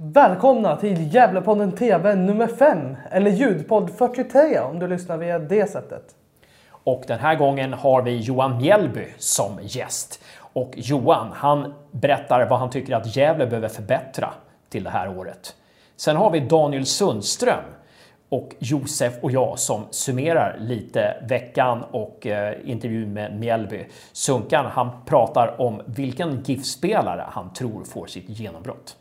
Välkomna till Gävlepodden TV nummer 5, eller ljudpodd 43 om du lyssnar via det sättet. Och den här gången har vi Johan Mjällby som gäst. Och Johan, han berättar vad han tycker att Gävle behöver förbättra till det här året. Sen har vi Daniel Sundström och Josef och jag som summerar lite veckan och eh, intervjun med Mjällby. Sunkan, han pratar om vilken GIF-spelare han tror får sitt genombrott.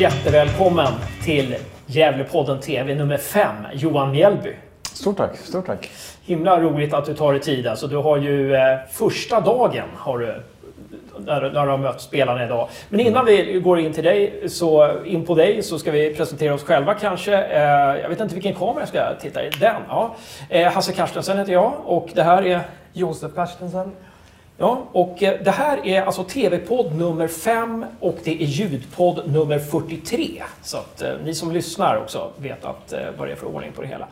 Jättevälkommen till Gävlepodden TV nummer 5, Johan Mjällby. Stort tack, stort tack. Himla roligt att du tar dig tid. Alltså, du har ju eh, första dagen har du, när, när du har mött spelarna idag. Men innan vi går in, till dig, så, in på dig så ska vi presentera oss själva kanske. Eh, jag vet inte vilken kamera jag ska titta i. Den, ja. Eh, Hasse Carstensen heter jag och det här är Josef Carstensen. Ja, och eh, det här är alltså TV-podd nummer 5 och det är ljudpodd nummer 43. Så att eh, ni som lyssnar också vet att, eh, vad det är för ordning på det hela.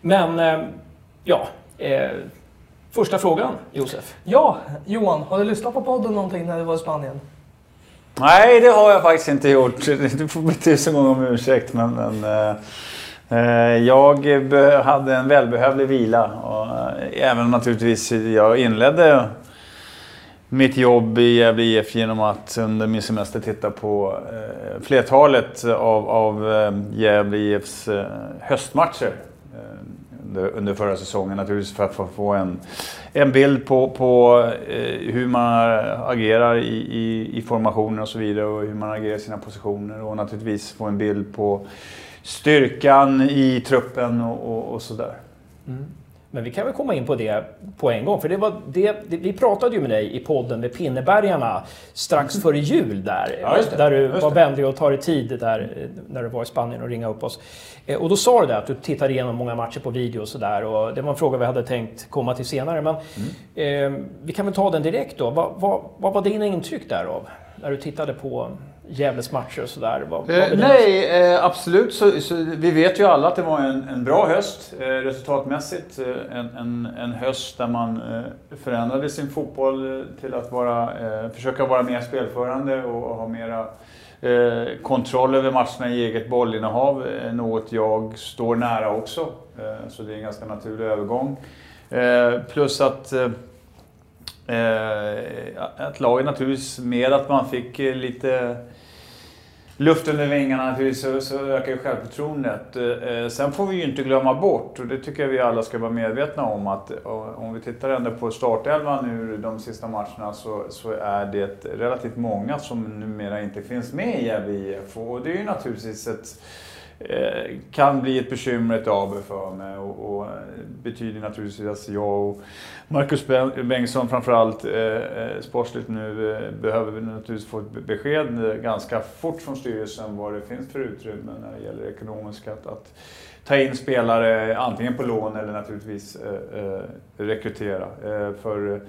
Men eh, ja, eh, första frågan Josef. Ja, Johan, har du lyssnat på podden någonting när du var i Spanien? Nej, det har jag faktiskt inte gjort. Du får be tusen gånger om ursäkt. Men, men eh, jag hade en välbehövlig vila. Och, eh, även naturligtvis, jag inledde mitt jobb i Gävle IF genom att under min semester titta på eh, flertalet av, av eh, Gävle IFs eh, höstmatcher. Eh, under, under förra säsongen naturligtvis för att få, en, en bild på, på eh, hur man eh, agerar i, i, i formationer och så vidare och hur man agerar i sina positioner och naturligtvis få en bild på styrkan i truppen och, och, och sådär. Mm. Men vi kan väl komma in på det på en gång. För det var det, det, vi pratade ju med dig i podden med Pinnebergarna strax före jul där. Ja, det. Där du var vänlig och tar dig tid där när du var i Spanien och ringa upp oss. Eh, Och då sa du det att du tittade igenom många matcher på video och sådär. Och det var en fråga vi hade tänkt komma till senare. Men Mm. eh, vi kan väl ta den direkt då. Vad, vad, vad var dina intryck därav? När du tittade på Gävles matcher och sådär. Vad, vad Eh, nej, eh, absolut. Så, så, vi vet ju alla att det var en, en bra höst eh, resultatmässigt. En, en, en höst där man förändrade sin fotboll till att vara, försöka vara mer spelförande och ha mera kontroll över matcherna i eget bollinnehav. Eh, något jag står nära också. Så det är en ganska naturlig övergång. Plus att eh, att laget naturligtvis, med att man fick lite luft under vingarna så, så ökar ju självförtroendet. Eh, eh, sen får vi ju inte glömma bort, och det tycker jag vi alla ska vara medvetna om, att eh, om vi tittar ändå på startelvan nu de sista matcherna så, så är det relativt många som numera inte finns med i Gävle IF. Och det är ju naturligtvis ett Eh, kan bli ett bekymmer, ett AB för mig och, och eh, betyder naturligtvis att jag och Marcus Bengtsson framförallt eh, eh, sportsligt nu eh, behöver vi naturligtvis få ett besked ganska fort från styrelsen vad det finns för utrymme när det gäller ekonomiskt att, att ta in spelare antingen på lån eller naturligtvis eh, eh, rekrytera. Eh, för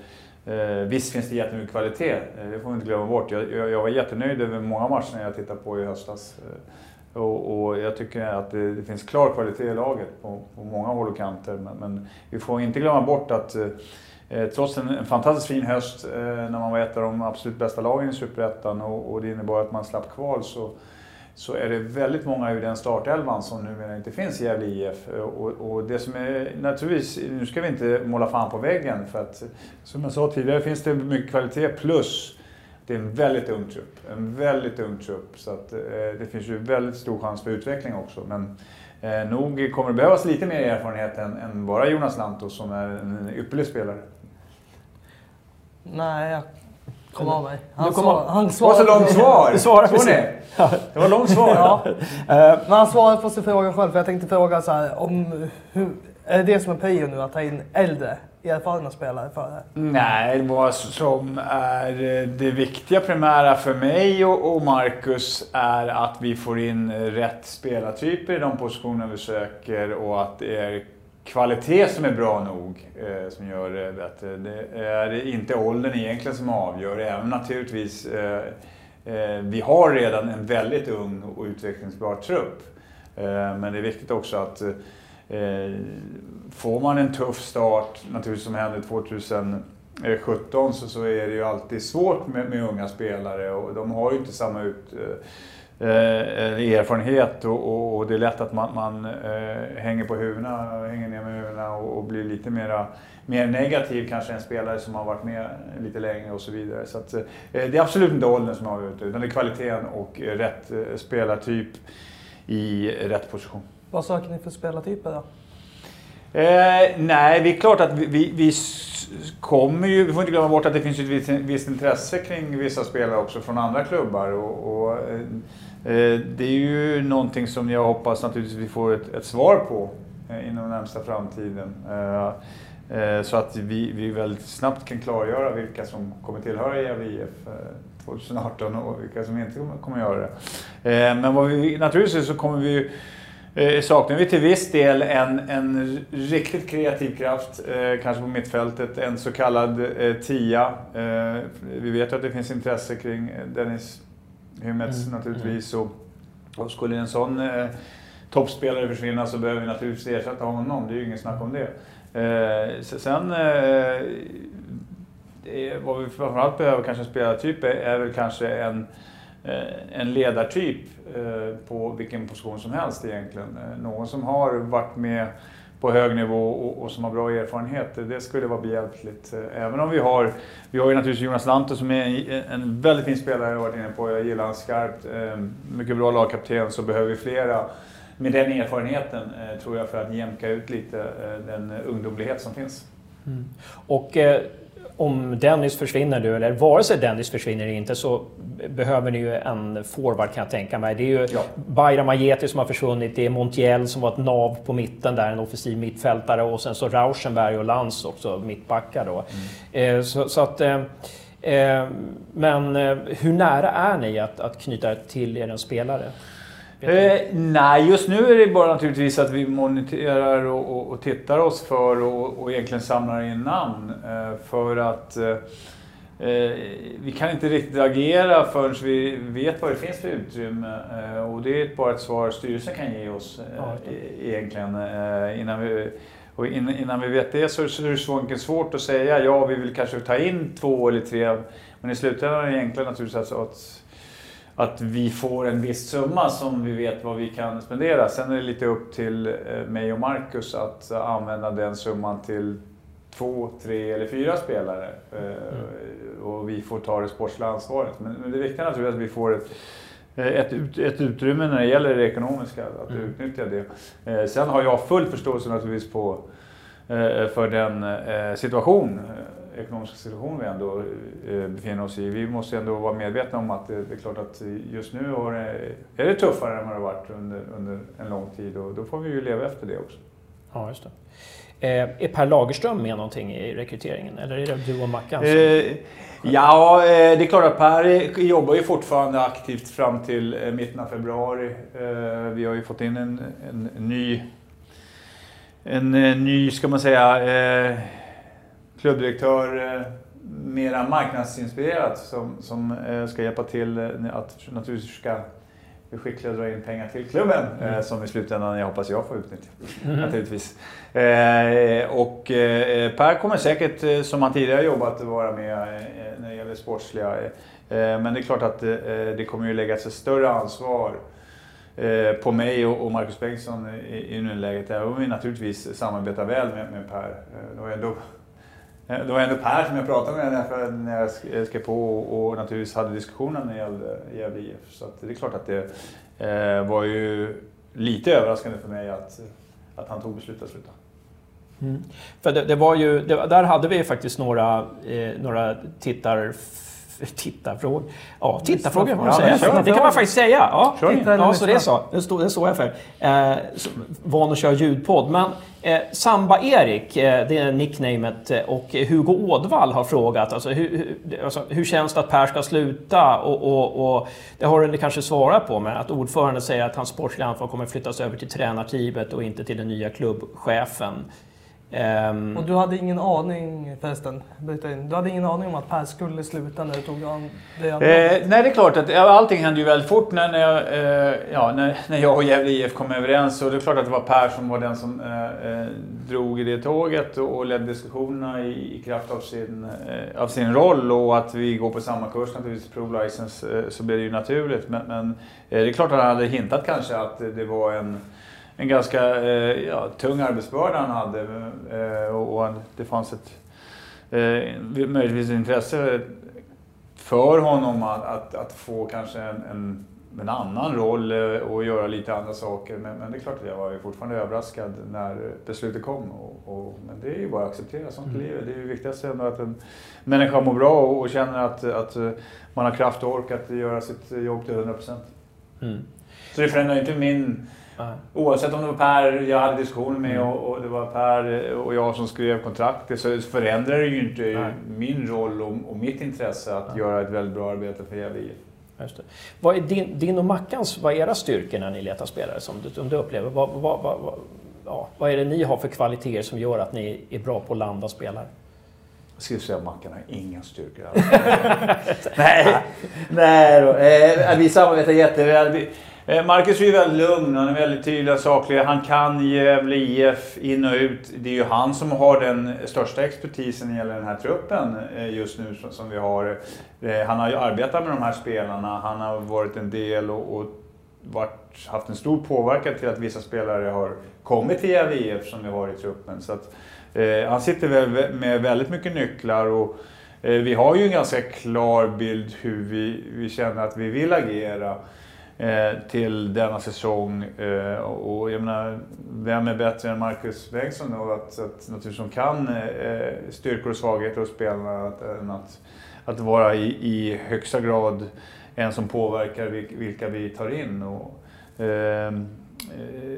eh, visst finns det jättemycket kvalitet, eh, det får vi inte glömma bort. Jag, jag, jag var jättenöjd över många matcher jag tittade på i höstas. Och, och jag tycker att det, det finns klar kvalitet i laget på, på många håll och kanter. Men, men vi får inte glömma bort att eh, eh, trots en, en fantastiskt fin höst eh, när man var ett av de absolut bästa lagen i Superettan och, och det innebar att man slapp kval så, så är det väldigt många ur den startelvan som numera inte finns i Gävle IF. Eh, och, och det som är naturligtvis, nu ska vi inte måla fan på väggen för att som jag sa tidigare finns det mycket kvalitet plus det är en väldigt ung trupp. En väldigt ung trupp. Så att, eh, det finns ju väldigt stor chans för utveckling också. Men eh, nog kommer det behövas lite mer erfarenhet än, än bara Jonas Lantos som är en ypperlig spelare. Nej, jag kom av mig. Han, kom svar, han Det var så svarade långt svar! Du svarar Såg precis. ni? Det var långt svar. Ja. Eh, Men han svarade på sin fråga själv. För jag tänkte fråga så här, om hur, är det det som är prio nu? Att ta in äldre, erfarna spelare före? Nej, vad som är eh, det viktiga primära för mig och och Marcus är att vi får in rätt spelartyper i de positioner vi söker och att det är kvalitet som är bra nog eh, som gör det bättre. Det är inte åldern egentligen som avgör, även naturligtvis eh, eh, vi har redan en väldigt ung och utvecklingsbar trupp. Eh, men det är viktigt också att eh, Eh, får man en tuff start, naturligtvis som hände 2017, så, så är det ju alltid svårt med, med unga spelare och de har ju inte samma ut, eh, eh, erfarenhet och, och, och, det är lätt att man, man eh, hänger på huvudena, hänger ner med huvudena och, och, blir lite mera, mer negativ kanske än spelare som har varit med lite längre och så vidare. Så att, eh, det är absolut inte åldern som avgör utan det är kvaliteten och rätt eh, spelartyp i rätt position. Vad söker ni för spelartyper då? Eh, nej, det är klart att vi, vi, vi, kommer ju... Vi får inte glömma bort att det finns ett visst, visst intresse kring vissa spelare också från andra klubbar. Och, och eh, eh, det är ju någonting som jag hoppas naturligtvis vi får ett, ett svar på eh, inom den närmsta framtiden. Eh, eh, så att vi, vi väldigt snabbt kan klargöra vilka som kommer tillhöra Gävle IF 2018 eh, och vilka som inte kommer göra det. Eh, men vad vi, naturligtvis så kommer vi eh, saknar vi till viss del en, en riktigt kreativ kraft, eh, kanske på mittfältet, en så kallad eh, tia. Eh, vi vet att det finns intresse kring Dennis Hymets mm. naturligtvis. Och, och skulle en sån eh, toppspelare försvinna så behöver vi naturligtvis ersätta honom, det är ju inget snack om det. Eh, sen eh, vad vi framförallt behöver kanske en spelartyp är, är väl kanske en Eh, Eh, en ledartyp eh, på vilken position som helst egentligen. Eh, någon som har varit med på hög nivå och, som har bra erfarenhet. Det skulle vara behjälpligt. Även om vi har, vi har ju naturligtvis Jonas Lantto som är en väldigt fin spelare, jag har varit inne på. Jag gillar honom skarpt. Mycket bra lagkapten, så behöver vi flera med den erfarenheten tror jag för att jämka ut lite den ungdomlighet som finns. Mm. Och om Dennis försvinner nu, eller vare sig Dennis försvinner eller inte, så behöver ni ju en forward kan jag tänka mig. Det är ju ja. Bayram Ajeti som har försvunnit, det är Montiel som var ett nav på mitten där, en offensiv mittfältare och sen så Rauschenberg och Lantz också, mittbackar då. Mm. Eh, så, så, att... Eh, eh men hur nära är ni att, att knyta till er en spelare? Eh, nej, just nu är det bara naturligtvis att vi moniterar och, och, och tittar oss för och, och egentligen samlar in namn. Eh, för att eh, eh, vi kan inte riktigt agera förrän vi vet vad det finns för utrymme. Eh, och det är bara ett svar styrelsen kan ge oss ja, egentligen. innan vi, och innan vi vet det så är det så svårt att säga ja, vi vill kanske ta in två eller tre. Men i slutändan är det egentligen naturligtvis att att vi får en viss summa som vi vet vad vi kan spendera. Sen är det lite upp till eh, mig och Marcus att använda den summan till två, tre eller fyra spelare. Mm. Och vi får ta det sportsliga ansvaret. Men det viktiga är naturligtvis att vi får ett, ett, ett utrymme när det gäller det ekonomiska, att mm. utnyttja det. Sen har jag full förståelse naturligtvis på, för den situation ekonomiska situation vi ändå eh, befinner oss i. Vi måste ändå vara medvetna om att det, är klart att just nu är det tuffare än vad det varit under, under en lång tid och då får vi ju leva efter det också. Ja, just det. Eh, är Per Lagerström med någonting i rekryteringen eller är det du och Mackan? Eh, ja, eh, det är klart att Per jobbar ju fortfarande aktivt fram till eh, mitten av februari. Eh, vi har ju fått in en, en, en ny, en, ny, ska man säga, klubbdirektör eh, mera marknadsinspirerat som, som eh, ska hjälpa till eh, att naturligtvis ska bli skicklig och dra in pengar till klubben mm. som i slutändan jag hoppas jag får utnyttja. Mm. Naturligtvis. och Per kommer säkert som han tidigare jobbat vara med när det gäller sportsliga. men det är klart att det kommer ju läggas ett större ansvar på mig och Marcus Bengtsson i, nuläget. Även om vi naturligtvis samarbetar väl med, Per. Det var ändå Eh, det var ändå Per som jag pratade med när jag skrev på och naturligtvis hade diskussionen när det gällde Gävle IF. Så det är klart att det eh, var ju lite överraskande för mig att, att han tog beslutet att sluta. Mm. För det, det, var ju, det, där hade vi faktiskt några, eh, några tittar tittarfrågor. Ja, tittarfrågor kan man säga. Ja, det kan man faktiskt säga. Ja, ja så det är så. Det står, det står jag för. Eh, van att köra ljudpodd. Men eh, Samba-Erik, eh, det är nicknamet, eh, och Hugo Ådvall har frågat alltså, hur, alltså, hur känns det att Per ska sluta? Och, och, och det har du kanske svarat på, men att ordföranden säger att hans sportsliga ansvar kommer flyttas över till tränarteamet och inte till den nya klubbchefen. Um, och du hade ingen aning förresten, du hade ingen aning om att Per skulle sluta när du tog an det eh, Nej, det är klart att allting hände ju väldigt fort när, när, jag, eh, ja, när, när jag och Gävle IF kom överens. Och det är klart att det var Per som var den som eh, eh drog i det tåget och, och ledde diskussionerna i, i, kraft av sin, eh, av sin roll. Och att vi går på samma kurs naturligtvis, Pro License, eh, så blev det ju naturligt. Men, men det är klart att han hade hintat kanske att det var en en ganska eh, ja, tung arbetsbörda han hade eh, och det fanns ett eh, möjligtvis intresse för honom att, att, att få kanske en, en, en, annan roll och göra lite andra saker. Men, men, det är klart att jag var fortfarande överraskad när beslutet kom. Och, och men det är ju bara att acceptera, sånt mm. livet. Det är ju viktigast ändå att en människa mår bra och, och känner att, att man har kraft och ork att göra sitt jobb till 100%. Mm. Så det förändrar inte min Nej. Oavsett om det var Per jag hade diskussioner med mm. och, och, det var Per och jag som skrev kontraktet så förändrar det ju inte Nej. min roll och, och, mitt intresse att Nej. göra ett väldigt bra arbete för Gävle Just det. Vad är din, din och Mackans, vad är era styrkor när ni letar spelare som du, som du upplever? Vad, vad, vad, ja, vad är det ni har för kvaliteter som gör att ni är bra på att landa spelare? Jag skulle säga att Mackan har inga styrkor Nej, nej då. Eh, vi samarbetar jätteväl. Eh, Marcus är ju väldigt lugn, han är väldigt tydlig och saklig. Han kan Gävle IF in och ut. Det är ju han som har den största expertisen när det gäller den här truppen eh, just nu som vi har. Eh, han har ju arbetat med de här spelarna, han har varit en del och, och varit, haft en stor påverkan till att vissa spelare har kommit till Gävle IF som vi har i truppen. Så att, eh, han sitter väl med väldigt mycket nycklar och eh, vi har ju en ganska klar bild hur vi, vi känner att vi vill agera. Eh, till denna säsong. Eh, och jag menar, vem är bättre än Marcus Bengtsson då? Att, att, naturligtvis som kan eh, styrkor och svagheter hos spelarna, att, att, att vara i, i högsta grad en som påverkar vilka vi tar in. Och, eh, eh,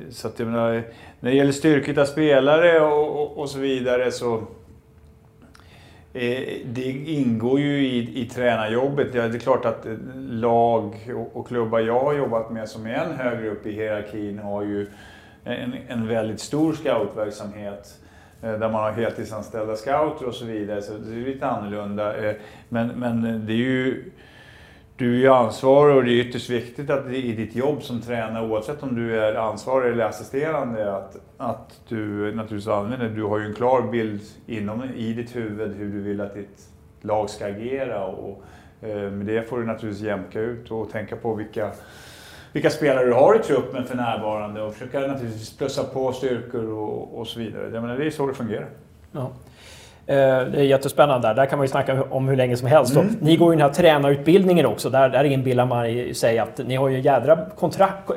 så att jag menar, när det gäller styrkor av spelare och, och, och så vidare så Eh, det ingår ju i, i tränarjobbet. Det är klart att eh, lag och, och klubbar jag har jobbat med som är än högre upp i hierarkin har ju en, en väldigt stor scoutverksamhet eh, där man har heltidsanställda scouter och så vidare. Så det är lite annorlunda. Men, men det är ju du är ju ansvarig och det är ytterst viktigt att i ditt jobb som tränare, oavsett om du är ansvarig eller assisterande, att, att du naturligtvis använder, du har ju en klar bild inom, i ditt huvud hur du vill att ditt lag ska agera. Och, eh, med det får du naturligtvis jämka ut och tänka på vilka, vilka spelare du har i truppen för närvarande och försöka naturligtvis plussa på styrkor och, och så vidare. Jag menar, det är så det fungerar. Ja. Eh, det är jättespännande. Där, där kan man ju snacka om hur länge som helst. Mm. Ni går ju den här tränarutbildningen också. Där, där inbillar man sig att ni har ju jädra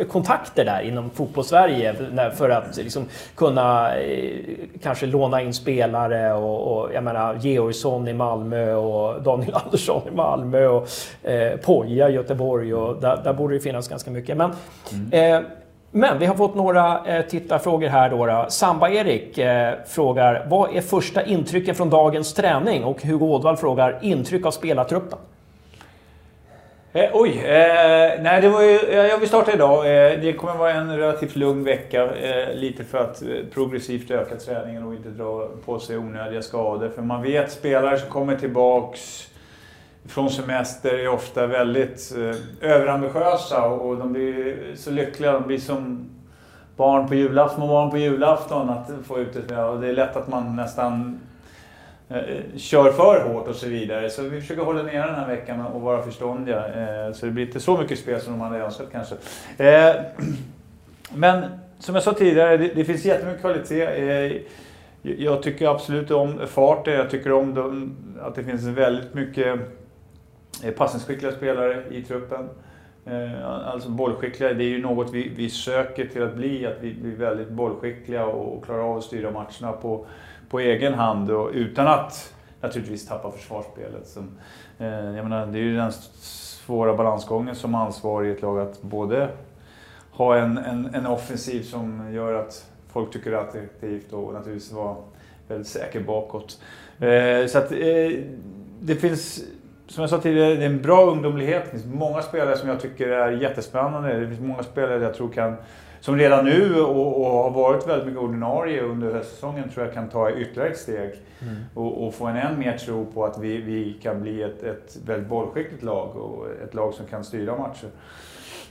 kontakter där inom fotbollssverige för att liksom kunna eh, kanske låna in spelare och, och jag menar Georgsson i Malmö och Daniel Andersson i Malmö och eh, Poja i Göteborg och där, där borde det finnas ganska mycket. Men, mm. eh, men vi har fått några eh, tittarfrågor här då. då. Samba-Erik eh, frågar, vad är första intrycken från dagens träning? Och Hugo Ådvall frågar, intryck av spelartruppen? Eh, oj, eh, nej det var ju, ja, vi startar idag. Eh, det kommer vara en relativt lugn vecka. Eh, lite för att eh, progressivt öka träningen och inte dra på sig onödiga skador. För man vet spelare som kommer tillbaks från semester är ofta väldigt eh, överambitiösa och de blir så lyckliga. De blir som barn på julafton, små barn på julafton att få ut det. Och det är lätt att man nästan eh, kör för hårt och så vidare. Så vi försöker hålla ner den här veckan och vara förståndiga. Eh, så det blir inte så mycket spel som de hade önskat kanske. Eh, men som jag sa tidigare, det, det finns jättemycket kvalitet. Eh, jag tycker absolut om farten, jag tycker om de, att det finns väldigt mycket Eh, passningsskickliga spelare i truppen. Eh, alltså bollskickliga, det är ju något vi, vi söker till att bli, att vi blir väldigt bollskickliga och klarar av att styra matcherna på, på egen hand och utan att naturligtvis tappa försvarsspelet. Så, eh, jag menar, det är ju den svåra balansgången som ansvarig i ett lag att både ha en, en, en offensiv som gör att folk tycker det är attraktivt och naturligtvis vara väldigt säker bakåt. Eh, så att eh, det finns, som jag sa tidigare, det är en bra ungdomlighet. Det finns många spelare som jag tycker är jättespännande. Det finns många spelare jag tror kan som redan nu och, och, har varit väldigt mycket ordinarie under höstsäsongen tror jag kan ta ytterligare ett steg. Mm. Och, och, få en än mer tro på att vi, vi kan bli ett, ett väldigt bollskickligt lag och ett lag som kan styra matcher.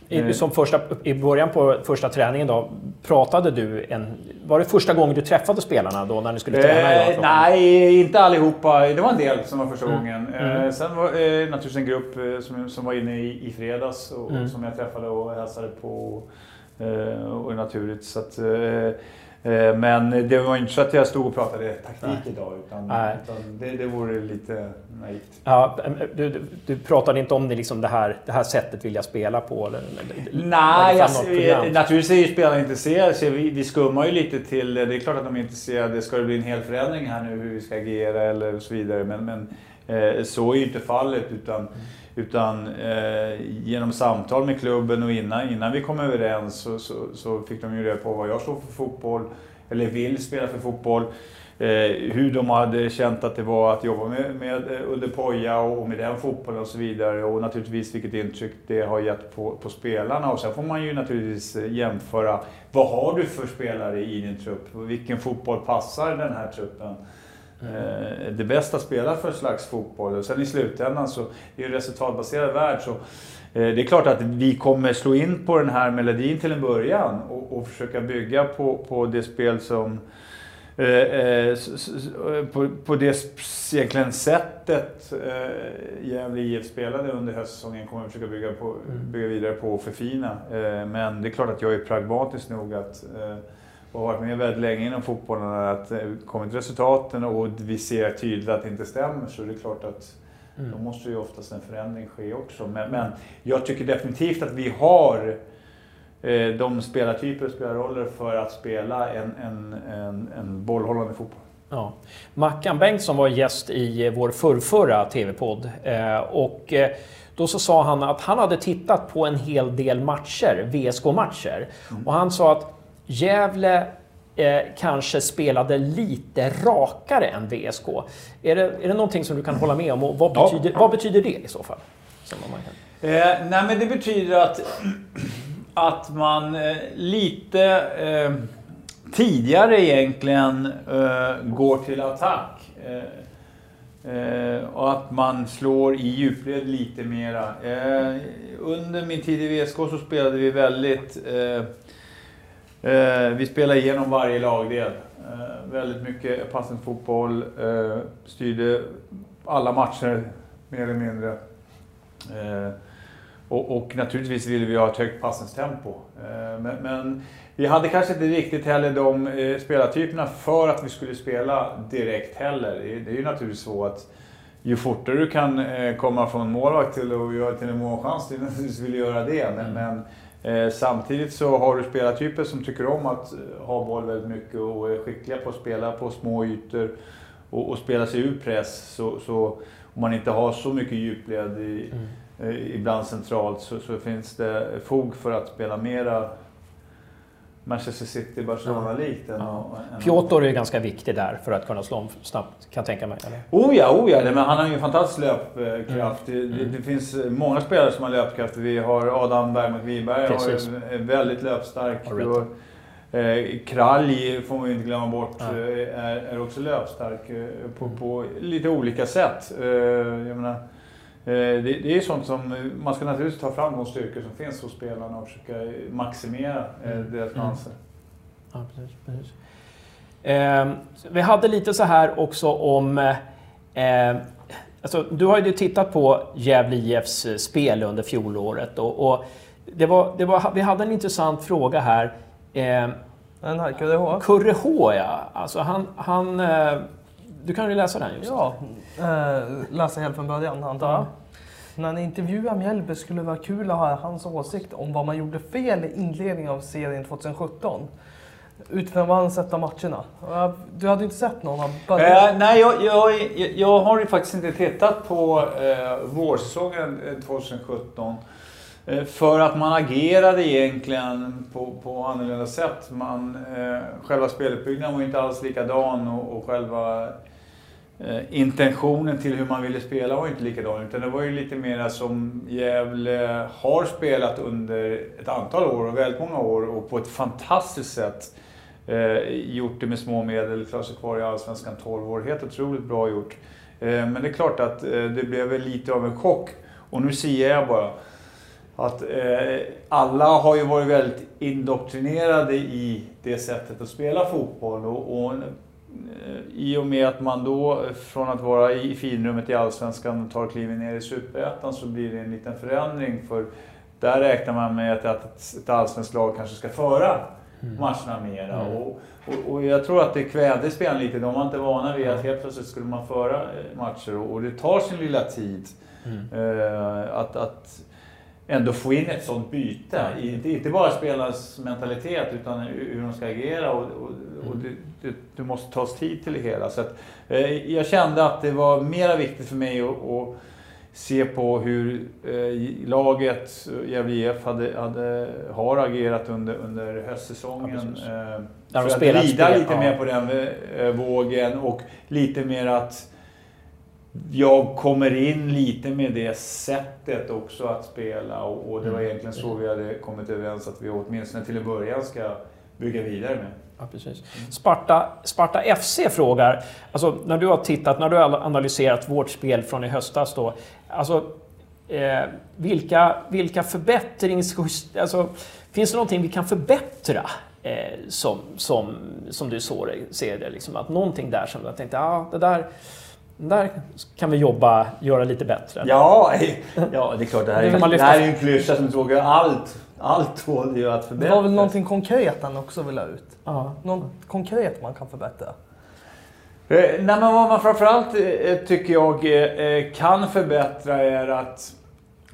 I, som första, I början på första träningen då, pratade du en... Var det första gången du träffade spelarna då när ni skulle träna? Eh, nej, inte allihopa. Det var en del som var första mm. gången. Mm. Eh, sen var det eh, naturligtvis en grupp eh, som, som var inne i, i fredags och, mm. som jag träffade och hälsade på. Eh, och naturligt. Så att, eh, Eh, men det var inte så att jag stod och pratade taktik Nej. idag, utan, utan det, det vore lite naivt. Ja, du, du, du pratade inte om det, liksom det, här, det här sättet vill jag spela på? Eller, Nej, jag, naturligtvis är ju spelarna intresserade. Så vi, vi skummar ju lite till... Det är klart att de är intresserade. Ska det bli en hel förändring här nu hur vi ska agera eller så vidare. Men, men eh, så är ju inte fallet. utan mm. Utan eh, genom samtal med klubben och innan, innan vi kom överens så, så, så, fick de ju reda på vad jag står för fotboll, eller vill spela för fotboll. Eh, hur de hade känt att det var att jobba med, med eh, under Poja och med den fotbollen och så vidare. Och naturligtvis vilket intryck det har gett på, på spelarna. Och sen får man ju naturligtvis eh, jämföra, vad har du för spelare i din trupp? Vilken fotboll passar den här truppen? Mm. det bästa spelar för slags fotboll. Och sen i slutändan så är det en resultatbaserad värld. Så eh, det är klart att vi kommer slå in på den här melodin till en början och, och försöka bygga på, på det spel som eh, på, på det egentligen sättet eh, Gävle IF spelade under höstsäsongen kommer vi försöka bygga, på, mm. bygga vidare på och förfina. men det är klart att jag är pragmatisk nog att och varit med väldigt länge inom fotbollen, att det kommit resultaten och vi ser tydligt att det inte stämmer så det är klart att mm. då måste ju oftast en förändring ske också. Men, men jag tycker definitivt att vi har eh, de spelartyper och spelarroller för att spela en, en, en, en bollhållande fotboll. Ja. Mackan Bengtsson var gäst i vår förrförra TV-podd eh, och eh, då så sa han att han hade tittat på en hel del matcher, VSK-matcher. Mm. Och han sa att Gävle eh, kanske spelade lite rakare än VSK. Är det, är det någonting som du kan hålla med om och vad betyder, ja. vad betyder det i så fall? Eh, nej men det betyder att, att man eh, lite eh, tidigare egentligen eh, går till attack. Och att man slår i djupled lite mera. under min tid i VSK så spelade vi väldigt vi spelar igenom varje lagdel. Eh, väldigt mycket passningsfotboll. Eh, styrde alla matcher mer eller mindre. Eh, och, och, naturligtvis ville vi ha ett högt passningstempo. Eh, men, men, vi hade kanske inte riktigt heller de eh, spelartyperna för att vi skulle spela direkt heller. Det, är ju naturligtvis så att ju fortare du kan eh, komma från målvakt till att göra till en målchans, du vill göra det. Men, men Eh, samtidigt så har du spelartyper som tycker om att eh, ha boll väldigt mycket och är skickliga på att spela på små ytor och, och spela sig ur press. Så, så om man inte har så mycket djupled i, mm. eh, ibland centralt så, så, finns det fog för att spela mera Manchester City, Barcelona-likt. Ja. Piotr är ganska viktig där för att kunna slå om snabbt, kan jag tänka mig. Eller? Oh ja, oh ja. Men han har ju en fantastisk löpkraft. Mm. Det, det, finns många spelare som har löpkraft. Vi har Adam Bergmark Wiberg, har är väldigt löpstark. Eh, Kralj får man ju inte glömma bort, ja. Eh, är, är också löpstark eh, på, mm. på lite olika sätt. Eh, Eh, det, det är sånt som man ska naturligtvis ta fram de styrkor som finns hos spelarna och försöka maximera eh, mm. deras mm. chanser. Ja, precis, precis. Eh, vi hade lite så här också om... Eh, alltså, du har ju tittat på Gävle IFs spel under fjolåret och, och det var, det var, vi hade en intressant fråga här. Eh, den här, Kurre H? Kurre H, ja. Alltså han, han, eh, du kan ju läsa den just. Ja, eh, läsa helt från början antar jag. När ni intervjuar Mjällby skulle det vara kul att höra hans åsikt om vad man gjorde fel i inledningen av serien 2017. utifrån vad han sett av matcherna. Du hade inte sett någon av Eh, nej, jag, jag, jag har ju faktiskt inte tittat på eh, vårsäsongen 2017. Eh, eh, För att man agerade egentligen på, på annorlunda sätt. Man, eh, själva speluppbyggnaden var inte alls likadan och, och själva Eh, intentionen till hur man ville spela var ju inte likadan. Utan det var ju lite mer som Gävle har spelat under ett antal år och väldigt många år och på ett fantastiskt sätt eh, gjort det med små medel. Klarat sig kvar i Allsvenskan 12 år. Helt otroligt bra gjort. Eh, men det är klart att eh, det blev lite av en chock. Och nu säger jag bara att eh, alla har ju varit väldigt indoktrinerade i det sättet att spela fotboll. Och, och, i och med att man då från att vara i finrummet i Allsvenskan tar klivet ner i Superettan så blir det en liten förändring. För där räknar man med att, att ett allsvenskt lag kanske ska föra matcherna mera. Mm. Och, och, och jag tror att det kvävde spelaren lite. De var inte vana vid att helt plötsligt skulle man föra eh, matcher och, och det tar sin lilla tid. Mm. Eh, att, att ändå få in ett sånt byte. Inte, inte bara spelarnas mentalitet utan hur de ska agera. Och, och, och det, det, det måste tas tid till det hela. Så att, eh, jag kände att det var mera viktigt för mig att, att se på hur eh, laget, Gävle IF, hade, hade, har agerat under, under höstsäsongen. Ja, eh, för att rida lite ja. mer på den eh, vågen och lite mer att jag kommer in lite med det sättet också att spela och, och det var Mm. egentligen så vi hade kommit överens att vi åtminstone till en början ska bygga vidare med. Ja, precis. Sparta, Sparta FC frågar, alltså när du har tittat, när du har analyserat vårt spel från i höstas då, alltså eh, vilka, vilka förbättrings... Alltså, finns det någonting vi kan förbättra eh, som, som, som du så, ser det? Liksom, att någonting där som jag tänkte, ja det där, där kan vi jobba, göra lite bättre. Ja, ja det är klart. Det här, Det är, det här är en klyscha som frågar allt. Allt tål ju att Det förbättras. var väl någonting konkret han också ville ha ut? Ja. Något konkret man kan förbättra? Eh, nej, men vad man framförallt eh, tycker jag eh, kan förbättra är att,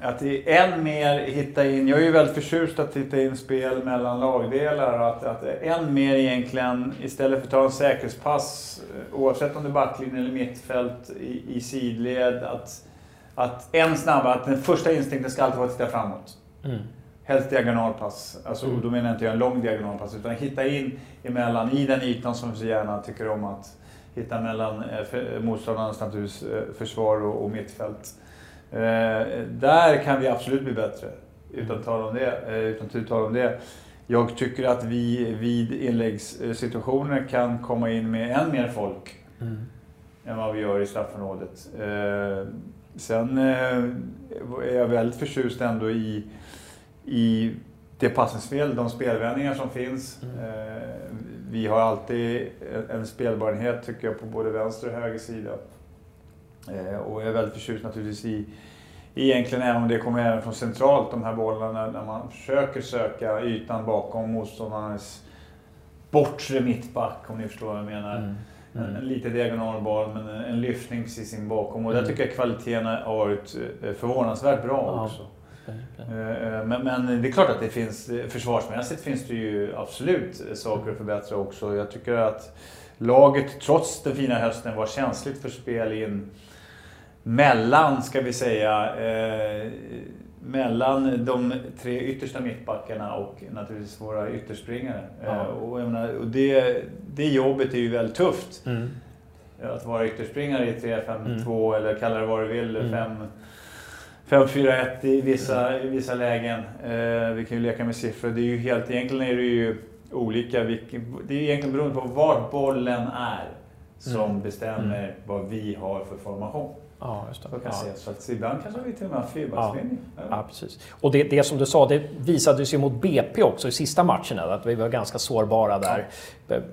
att än mer hitta in, jag är ju väldigt förtjust att hitta in spel mellan lagdelar och att, att än mer egentligen istället för att ta en säkerhetspass eh, oavsett om det är backlinje eller mittfält i, i sidled att, att än snabbare, att den första instinkten ska alltid vara att titta framåt. Mm. Helst diagonalpass. Alltså, Mm. Då menar jag inte en lång diagonalpass utan hitta in emellan, i den ytan som vi så gärna tycker om att hitta mellan eh, motståndarnas naturligtvis eh, försvar och, och mittfält. Eh, där kan vi absolut bli bättre, utan tal om det. Eh, utan tal om det. Jag tycker att vi vid inläggssituationer kan komma in med än mer folk Mm. än vad vi gör i straffområdet. Eh, sen är jag väldigt förtjust ändå i, i det passningsspel, de spelvändningar som finns. Mm. Vi har alltid en, spelbarhet tycker jag på både vänster och höger sida. Och jag är väldigt förtjust naturligtvis i egentligen även om det kommer även från centralt, de här bollarna när man försöker söka ytan bakom motståndarens bortre mittback om ni förstår vad jag menar. Mm. Mm. en lite diagonal boll men en, lyftning precis in bakom. Och där Mm. tycker jag kvaliteten har varit eh, förvånansvärt bra Ja. också. Eh, Men, men det är klart att det finns, eh, försvarsmässigt finns det ju absolut eh, saker att förbättra också. Jag tycker att laget trots den fina hösten var känsligt för spel in mellan, ska vi säga, eh, mellan de tre yttersta mittbackarna och naturligtvis våra ytterspringare. Ja. Eh, och menar, och det, det jobbet är ju väldigt tufft. Mm. Att vara ytterspringare i 3-5-2 Mm. eller kalla det vad du vill. Mm. 5 5-4-1 i vissa, i vissa lägen. Eh, vi kan ju leka med siffror. Det är ju helt, egentligen är det ju olika. Vilken, det är egentligen beroende på vart bollen är som Mm. bestämmer vad vi har för formation. Ja, just det. Så Ja. Så att ibland kanske vi till och med har fyrbackslinje. Ja, precis. Och det, det som du sa, det visade sig mot BP också i sista matcherna, att vi var ganska sårbara där.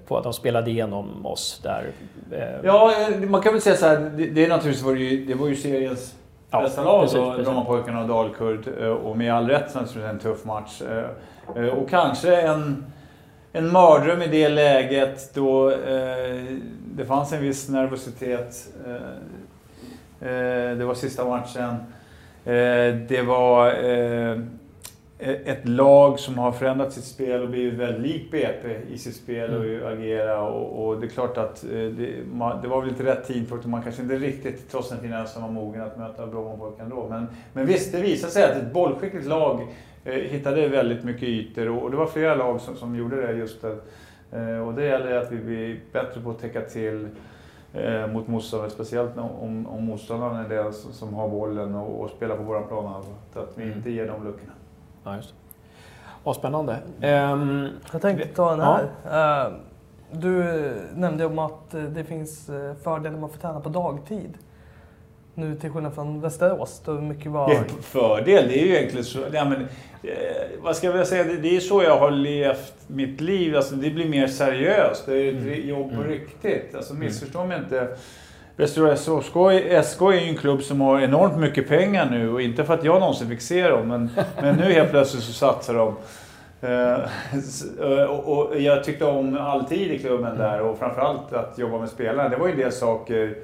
På att de spelade igenom oss där. Eh, Ja, eh, man kan väl säga så här. Det, det, är naturligtvis var det, ju, det var ju seriens Ja, bästa lag. Brommapojkarna och Dalkurd. eh, Och med all rätt naturligtvis en tuff match. Och kanske en, en mardröm i det läget då eh, det fanns en viss nervositet. Eh, Det var sista matchen. Eh, Det var eh, ett lag som har förändrat sitt spel och blivit väldigt likt BP i sitt spel och mm. agera. Och, och, det är klart att eh, det, det, var väl inte rätt tidpunkt och man kanske inte riktigt, trots den fina var mogen att möta Brommapojkarna då. Men, men visst, det visade sig att ett bollskickligt lag eh, hittade väldigt mycket ytor och, och, det var flera lag som, som gjorde det just det. Eh, och det gäller att vi blir bättre på att täcka till eh, mot motståndare, speciellt om, om motståndaren är den som, som har bollen och, och spelar på vår plan. Att vi mm. inte ger de luckorna. Ja, just Vad spännande. Um, jag tänkte ta den här. Ja. Uh, du nämnde om att eh, det finns eh, fördelar med att få träna på dagtid. Nu till skillnad från Västerås, då mycket var... Det fördel, det är ju egentligen så... Ja, men, eh, vad ska jag säga? Det, det är så jag har levt mitt liv. Alltså, det blir mer seriöst. Det är ett mm. jobb på mm. riktigt. Alltså, missförstå mig inte. Västerås SK, SK är ju en klubb som har enormt mycket pengar nu och inte för att jag någonsin fick se dem, men, men nu helt plötsligt så satsar de. Uh, och, och, jag tyckte om all tid i klubben där och framförallt att jobba med spelarna. Det var ju en del saker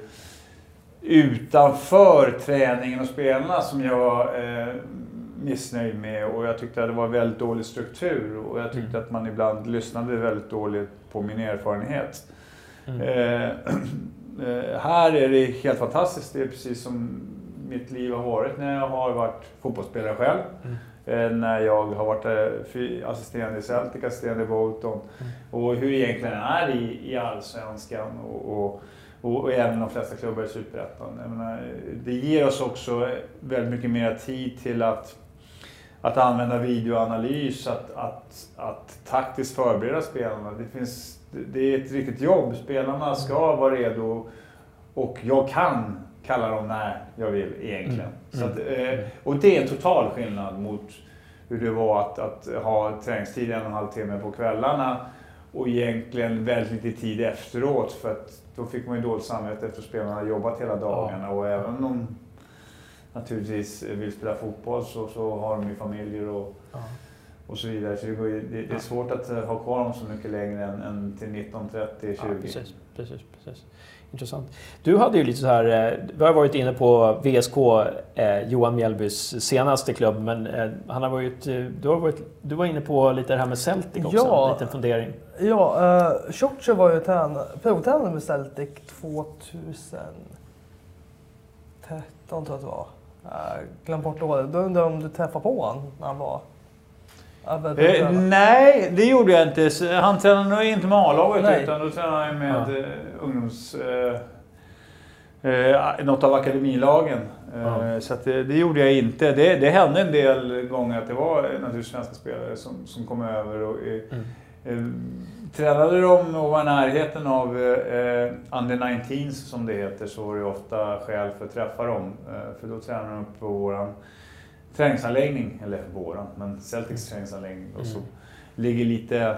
utanför träningen och spelarna som jag var eh, missnöjd med och jag tyckte att det var väldigt dålig struktur och jag tyckte mm. att man ibland lyssnade väldigt dåligt på min erfarenhet. Mm. Eh, eh, här är det helt fantastiskt. Det är precis som mitt liv har varit när jag har varit fotbollsspelare själv. Mm. Eh, när jag har varit eh, assisterande i Celtic, assisterande i Bolton. Mm. Och hur det egentligen är i, i Allsvenskan. och, och och, och även de flesta klubbar i Superettan. Det ger oss också väldigt mycket mer tid till att, att använda videoanalys, att, att, att taktiskt förbereda spelarna. Det, finns, det är ett riktigt jobb. Spelarna ska vara redo och jag kan kalla dem när jag vill egentligen. Mm. Så att, eh, och det är en total skillnad mot hur det var att, att ha träningstid en och en halv timme på kvällarna och egentligen väldigt lite tid efteråt för att då fick man ju dåligt samvete efter att spelarna hade jobbat hela dagarna ja. och även om naturligtvis vill spela fotboll så, så har de ju familjer och, ja. och så vidare. Så det, går ju, det, det, är svårt att ha kvar dem så mycket längre än, än till 19, 30, 20. Ja, precis, precis, precis. Intressant. Du hade ju lite så här, eh, vi har varit inne på VSK, eh, Johan Mjällbys senaste klubb, men eh, han har varit, eh, du, har varit, du var inne på lite det här med Celtic också, ja, en liten fundering. Ja, uh, Tjotje var ju provtränare med Celtic 2013 tror jag det var. Jag glömt bort året. Då undrar jag om du träffade på honom när han var Eh, nej, det gjorde jag inte. Han tränade nog inte med A-laget utan då tränade han med ja. Eh, ungdoms... Eh, eh, något av akademilagen. Eh, ja. Så det, det, gjorde jag inte. Det, det hände en del gånger att det var naturligtvis svenska spelare som, som kom över. Och, mm. eh, tränade de och var i närheten av eh, Under 19 som det heter så var det ofta skäl för att träffa dem. för då tränade de på våran träningsanläggning, eller våran, men Celtics träningsanläggning. Och så mm. ligger lite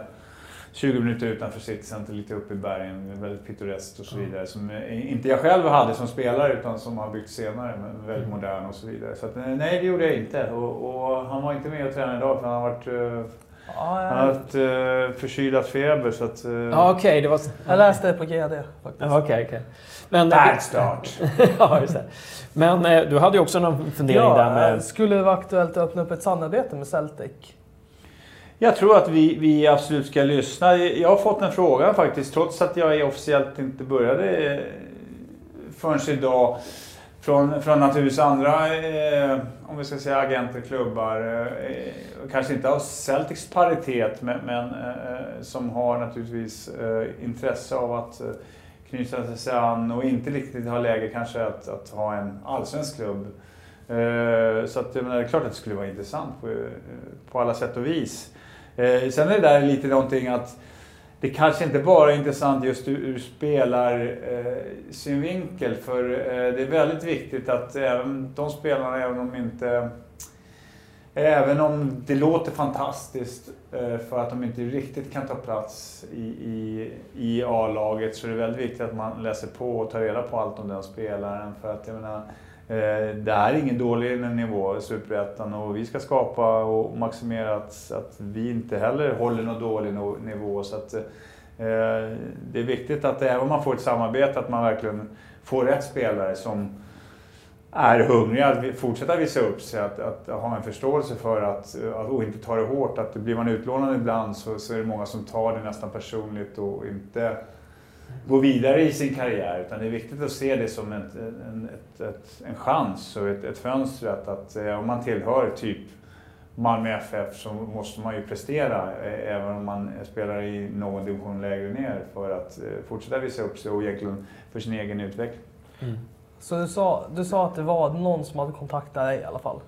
20 minuter utanför Citycenter, lite uppe i bergen, väldigt pittoreskt och så vidare. Som inte jag själv hade som spelare utan som har byggt senare, men väldigt mm. modern och så vidare. Så att, nej, det gjorde jag inte. Och, och, han var inte med och tränade idag för han har varit uh, Ja, Han har haft uh, förkylat feber så att... Uh... Ja, okay, det var... Jag läste det på GD faktiskt. Okay, okay. Men, Bad start! ja, just det. Men eh, du hade ju också någon fundering ja, där med... Skulle det vara aktuellt att öppna upp ett samarbete med Celtic? Jag tror att vi, vi absolut ska lyssna. Jag har fått en fråga faktiskt, trots att jag officiellt inte började förrän idag. Från, från naturligtvis andra, eh, om vi ska säga agenter, klubbar. Eh, kanske inte av Celtics paritet, men, men eh, som har naturligtvis eh, intresse av att eh, knyta sig an och inte riktigt ha läge kanske att, att ha en allsvensk klubb. Eh, så att, menar, det är klart att det skulle vara intressant på, eh, på alla sätt och vis. Eh, sen är det där lite någonting att det kanske inte bara är intressant just ur, ur spelarsynvinkel. Eh, För det är väldigt viktigt att även de spelarna, även om inte Även om det låter fantastiskt eh, för att de inte riktigt kan ta plats i, i, i A-laget så är det väldigt viktigt att man läser på och tar reda på allt om den spelaren. För att jag menar, eh, det är ingen dålig nivå i Superettan och vi ska skapa och maximera att, att vi inte heller håller någon dålig nivå. Så att, eh, det är viktigt att även om man får ett samarbete att man verkligen får rätt spelare som är hungriga att fortsätta visa upp sig, att, att ha en förståelse för att, och inte ta det hårt. Att blir man utlånad ibland så, så är det många som tar det nästan personligt och inte går vidare i sin karriär. Utan det är viktigt att se det som en, en, ett, ett, en chans och ett, ett fönster. Att, att eh, om man tillhör typ Malmö FF så måste man ju prestera eh, även om man spelar i någon division lägre ner för att eh, fortsätta visa upp sig och egentligen för sin egen utveckling. Mm. Så du sa, du sa att det var någon som hade kontaktat dig i alla fall?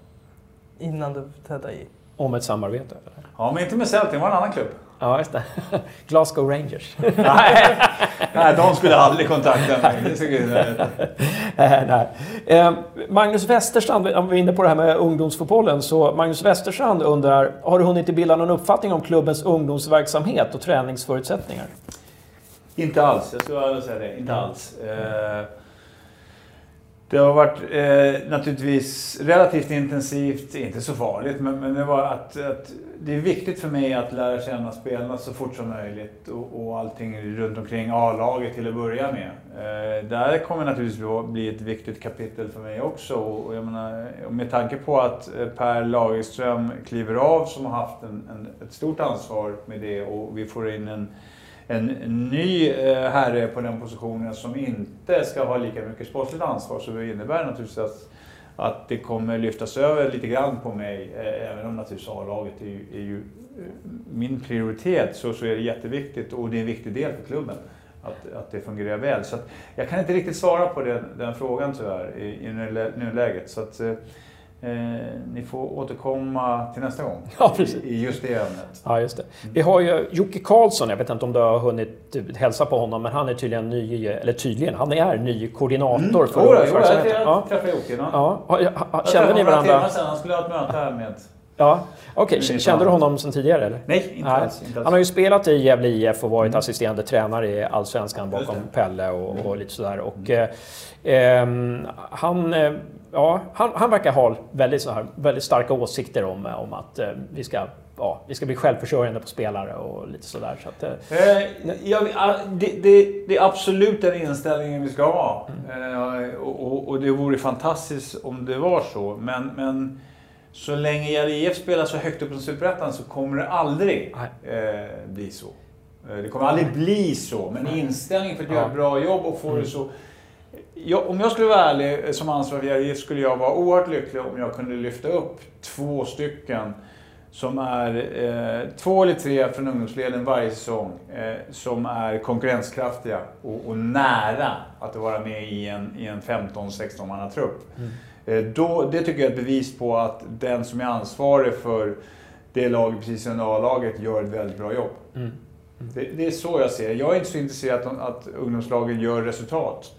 Innan du trädde i? Om ett samarbete? Ja, men inte med Celtic, det var en annan klubb. Ja, just det. Glasgow Rangers. nej, nej, de skulle aldrig kontakta mig. nej. Eh, Magnus Westerstrand, om vi är inne på det här med ungdomsfotbollen, så Magnus Westerstrand undrar, har du hunnit bilda någon uppfattning om klubbens ungdomsverksamhet och träningsförutsättningar? Inte alls, jag skulle säga det. Inte alls. Eh, det har varit eh, naturligtvis relativt intensivt, inte så farligt, men, men det var att, att, det är viktigt för mig att lära känna spelarna så fort som möjligt och, och allting runt omkring A-laget till att börja med. Eh, där kommer naturligtvis bli ett viktigt kapitel för mig också. Och, jag menar, och med tanke på att eh, Per Lagerström kliver av som har haft en, en, ett stort ansvar med det och vi får in en en ny eh, herre på den positionen som inte ska ha lika mycket sportsligt ansvar så det innebär naturligtvis att, att det kommer lyftas över lite grann på mig. Eh, även om naturligtvis A-laget är, är, ju eh, min prioritet så, så är det jätteviktigt och det är en viktig del för klubben att, att det fungerar väl. Så jag kan inte riktigt svara på den, den frågan tyvärr i, i nuläget. Så att, Eh, ni får återkomma till nästa gång ja, i just det ämnet. Ja, just det. Vi har ju Jocke Karlsson, jag vet inte om du har hunnit hälsa på honom, men han är tydligen ny, eller tydligen, han är ny koordinator mm. för ungdomsverksamheten. Jag, jag träffade Jocke. Ja. Ja. Kände ni varandra? Sedan. Han skulle ha ett möte här med Ja, okej. Okay. Kände du honom sedan tidigare? Eller? Nej, inte alls, inte alls. Han har ju spelat i Gävle IF och varit mm. assisterande tränare i Allsvenskan bakom Pelle och, och, mm. lite sådär. Och, mm. eh, han eh, ja, han, han verkar ha väldigt, så här, väldigt starka åsikter om, om att eh, vi, ska, ja, vi ska bli självförsörjande på spelare och lite sådär. Så att, eh, eh ja, det, det, det, är absolut den inställningen vi ska ha. Mm. Eh, och, och, det vore fantastiskt om det var så. Men, men så länge IF spelar så högt upp i Superettan så kommer det aldrig eh, bli så. Eh, det kommer aldrig bli så, men inställningen för att göra ett bra jobb och få mm. det så jag, om jag skulle vara ärlig eh, som ansvarig skulle jag vara oerhört lycklig om jag kunde lyfta upp två stycken som är eh, två eller tre från ungdomsleden varje säsong eh, som är konkurrenskraftiga och, och, nära att vara med i en, i en 15-16 manna trupp. Mm. Eh, då, det tycker jag är ett bevis på att den som är ansvarig för det laget, precis som A-laget, gör ett väldigt bra jobb. Mm. Mm. Det, det, är så jag ser det. Jag är inte så intresserad att, att ungdomslagen gör resultat.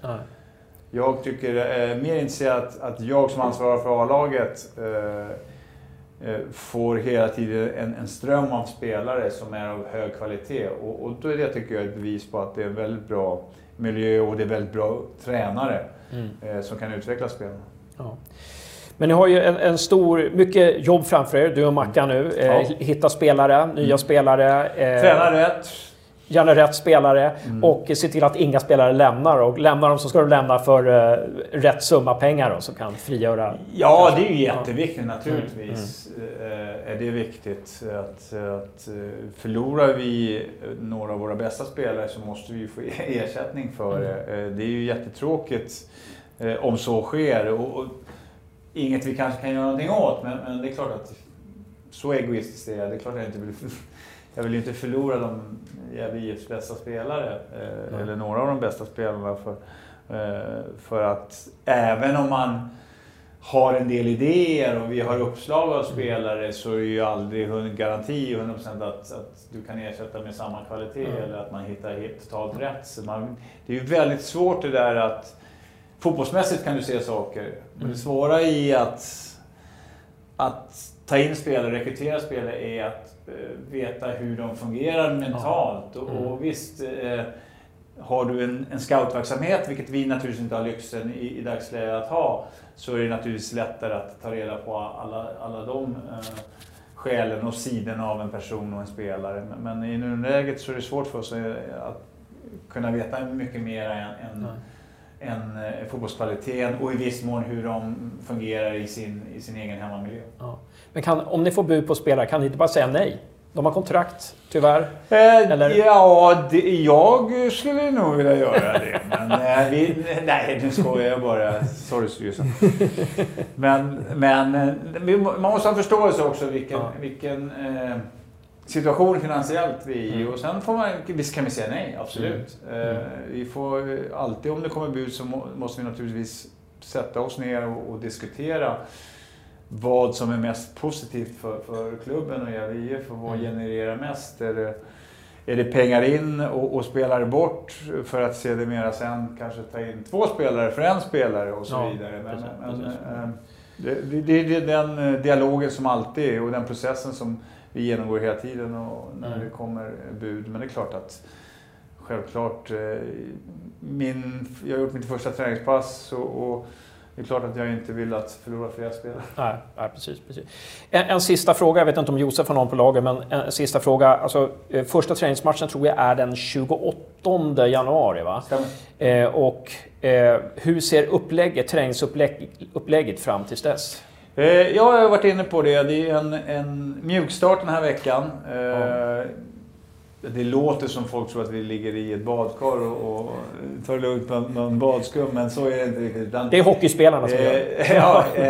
Jag tycker eh, mer intresserad att, att jag som ansvarar för A-laget eh, eh, får hela tiden en, en, ström av spelare som är av hög kvalitet. Och, och då är det tycker jag ett bevis på att det är en väldigt bra miljö och det är väldigt bra tränare mm. eh, som kan utveckla spelarna. Ja. Men ni har ju en, en, stor, mycket jobb framför er, du och Mackan nu. Eh, ja. Hitta spelare, nya mm. spelare. Eh, Träna rätt gärna rätt spelare mm. och se till att inga spelare lämnar. Och lämnar de så ska de lämna för uh, rätt summa pengar då, som kan frigöra... Ja, kanske. det är ju jätteviktigt naturligtvis. Mm. Mm. är det viktigt att, att uh, förlorar vi några av våra bästa spelare så måste vi få ersättning för det. Mm. det är ju jättetråkigt om så sker. Och, och, inget vi kanske kan göra någonting åt, men, men det är klart att så egoistiskt är jag. Det är klart att jag inte vill jag vill inte förlora de Gävle IFs bästa spelare, eh, eller några av de bästa spelarna. För, eh, för att även om man har en del idéer och vi har uppslag av spelare så är det ju aldrig en garanti 100% att, att du kan ersätta med samma kvalitet mm. eller att man hittar helt totalt rätt. Så man, det är ju väldigt svårt det där att Fotbollsmässigt kan du se saker, men det svåra i att, att ta in spelare, rekrytera spelare är att Eh, veta hur de fungerar mentalt. Mm. Och, visst, eh, har du en, en scoutverksamhet, vilket vi naturligtvis inte har lyxen i, i dagsläget att ha, så är det naturligtvis lättare att ta reda på alla, alla de eh, skälen och sidorna av en person och en spelare. Men, men i nuläget så är det svårt för oss att kunna veta mycket mer än, än, än eh, fotbollskvaliteten och i viss mån hur de fungerar i sin, i sin egen hemmamiljö. Ja. Men kan, om ni får bud på spelare, kan ni inte bara säga nej? De har kontrakt, tyvärr. Eh, Eller? Ja, det, jag skulle nog vilja göra det. Men eh, vi, nej, nu skojar jag bara. Sorry styrelsen. Men, men eh, vi, man måste ha förståelse också vilken, Ja. vilken eh, situation finansiellt vi. Mm. Och sen får man, visst kan vi säga nej, absolut. Mm. Eh, vi får alltid, om det kommer bud så må, måste vi naturligtvis sätta oss ner och, och diskutera vad som är mest positivt för, för klubben och Gävle IF och vad Mm. genererar mest. Är det, är det pengar in och, och spelare bort för att sedermera sen kanske ta in två spelare för en spelare och så Ja, vidare. Men, precis, men, precis. eh, det, det, det det är den eh, dialogen som alltid är och den processen som vi genomgår hela tiden och när Mm. det kommer bud. Men det är klart att självklart, eh, min, jag har gjort mitt första träningspass och, och det är klart att jag inte vill att förlora fler spelare. Nej, nej precis. precis. En, en sista fråga, jag vet inte om Josef har någon på lager, men en sista fråga. Alltså, eh, första träningsmatchen tror jag är den 28 januari, va? Eh, och eh, hur ser upplägget, träningsupplägget fram tills dess? Eh, Jag har varit inne på det. Det är en, en mjukstart den här veckan. Eh, Ja. Det låter som folk tror att vi ligger i ett badkar och, och tar lugnt med någon badskum, men så är det inte riktigt. Det är hockeyspelarna som gör det. Eh, ja, eh,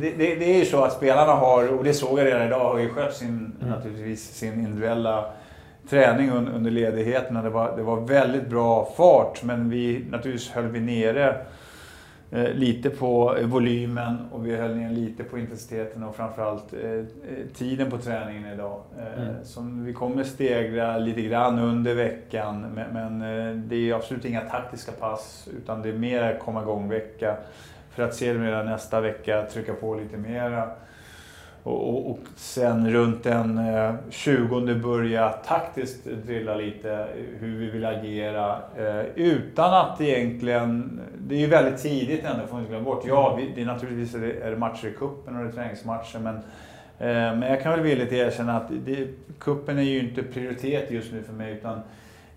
det, det, det är ju så att spelarna har, och det såg jag redan idag, har ju skött sin, Mm. naturligtvis sin individuella träning un, under ledigheterna. Det var, det var väldigt bra fart, men vi naturligtvis höll vi nere eh, lite på eh, volymen och vi höll ner lite på intensiteten och framförallt eh, eh, tiden på träningen idag. Eh, Mm. Som vi kommer stegra lite grann under veckan, men, eh, det är absolut inga taktiska pass utan det är mer komma igång-vecka för att sedermera nästa vecka trycka på lite mera. Och, och, och sen runt den eh, 20 börja taktiskt drilla lite hur vi vill agera. Eh, utan att egentligen... Det är ju väldigt tidigt ändå, får man inte glömma bort. Ja, vi, det är naturligtvis är det, är det matcher i kuppen och det är träningsmatcher. Men, eh, men jag kan väl villigt erkänna att det, kuppen är ju inte prioritet just nu för mig. Utan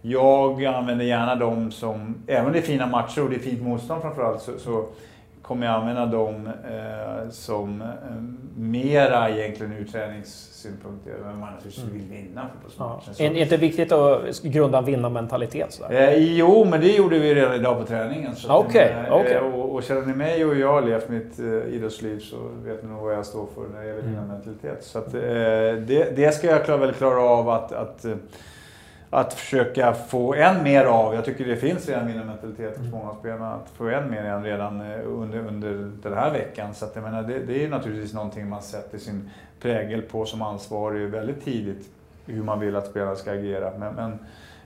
jag använder gärna dem som, även om det är fina matcher och det är fint motstånd framförallt, så, så kommer jag använda dem eh, som eh, mera egentligen ur träningssynpunkt. Men man naturligtvis vill vinna Ja. fotbollsmatchen. Så- Är det viktigt att grunda en vinnarmentalitet? Eh, jo, men det gjorde vi redan idag på träningen. Så att, Okej, eh, okej. Och, och känner ni mig och jag har levt mitt eh, idrottsliv så vet ni nog vad jag står för när det gäller Mm. vinnarmentalitet. Så att, eh, det, det ska jag klara, väl klara av att, att, eh, att försöka få än mer av. Jag tycker det finns redan vinnarmentalitet hos Mm. många av spelarna. Att få än mer än redan eh, under, under den här veckan. Så att, jag menar, det, det är naturligtvis någonting man sätter sin prägel på som ansvarig väldigt tidigt. Hur man vill att spelarna ska agera. Men, men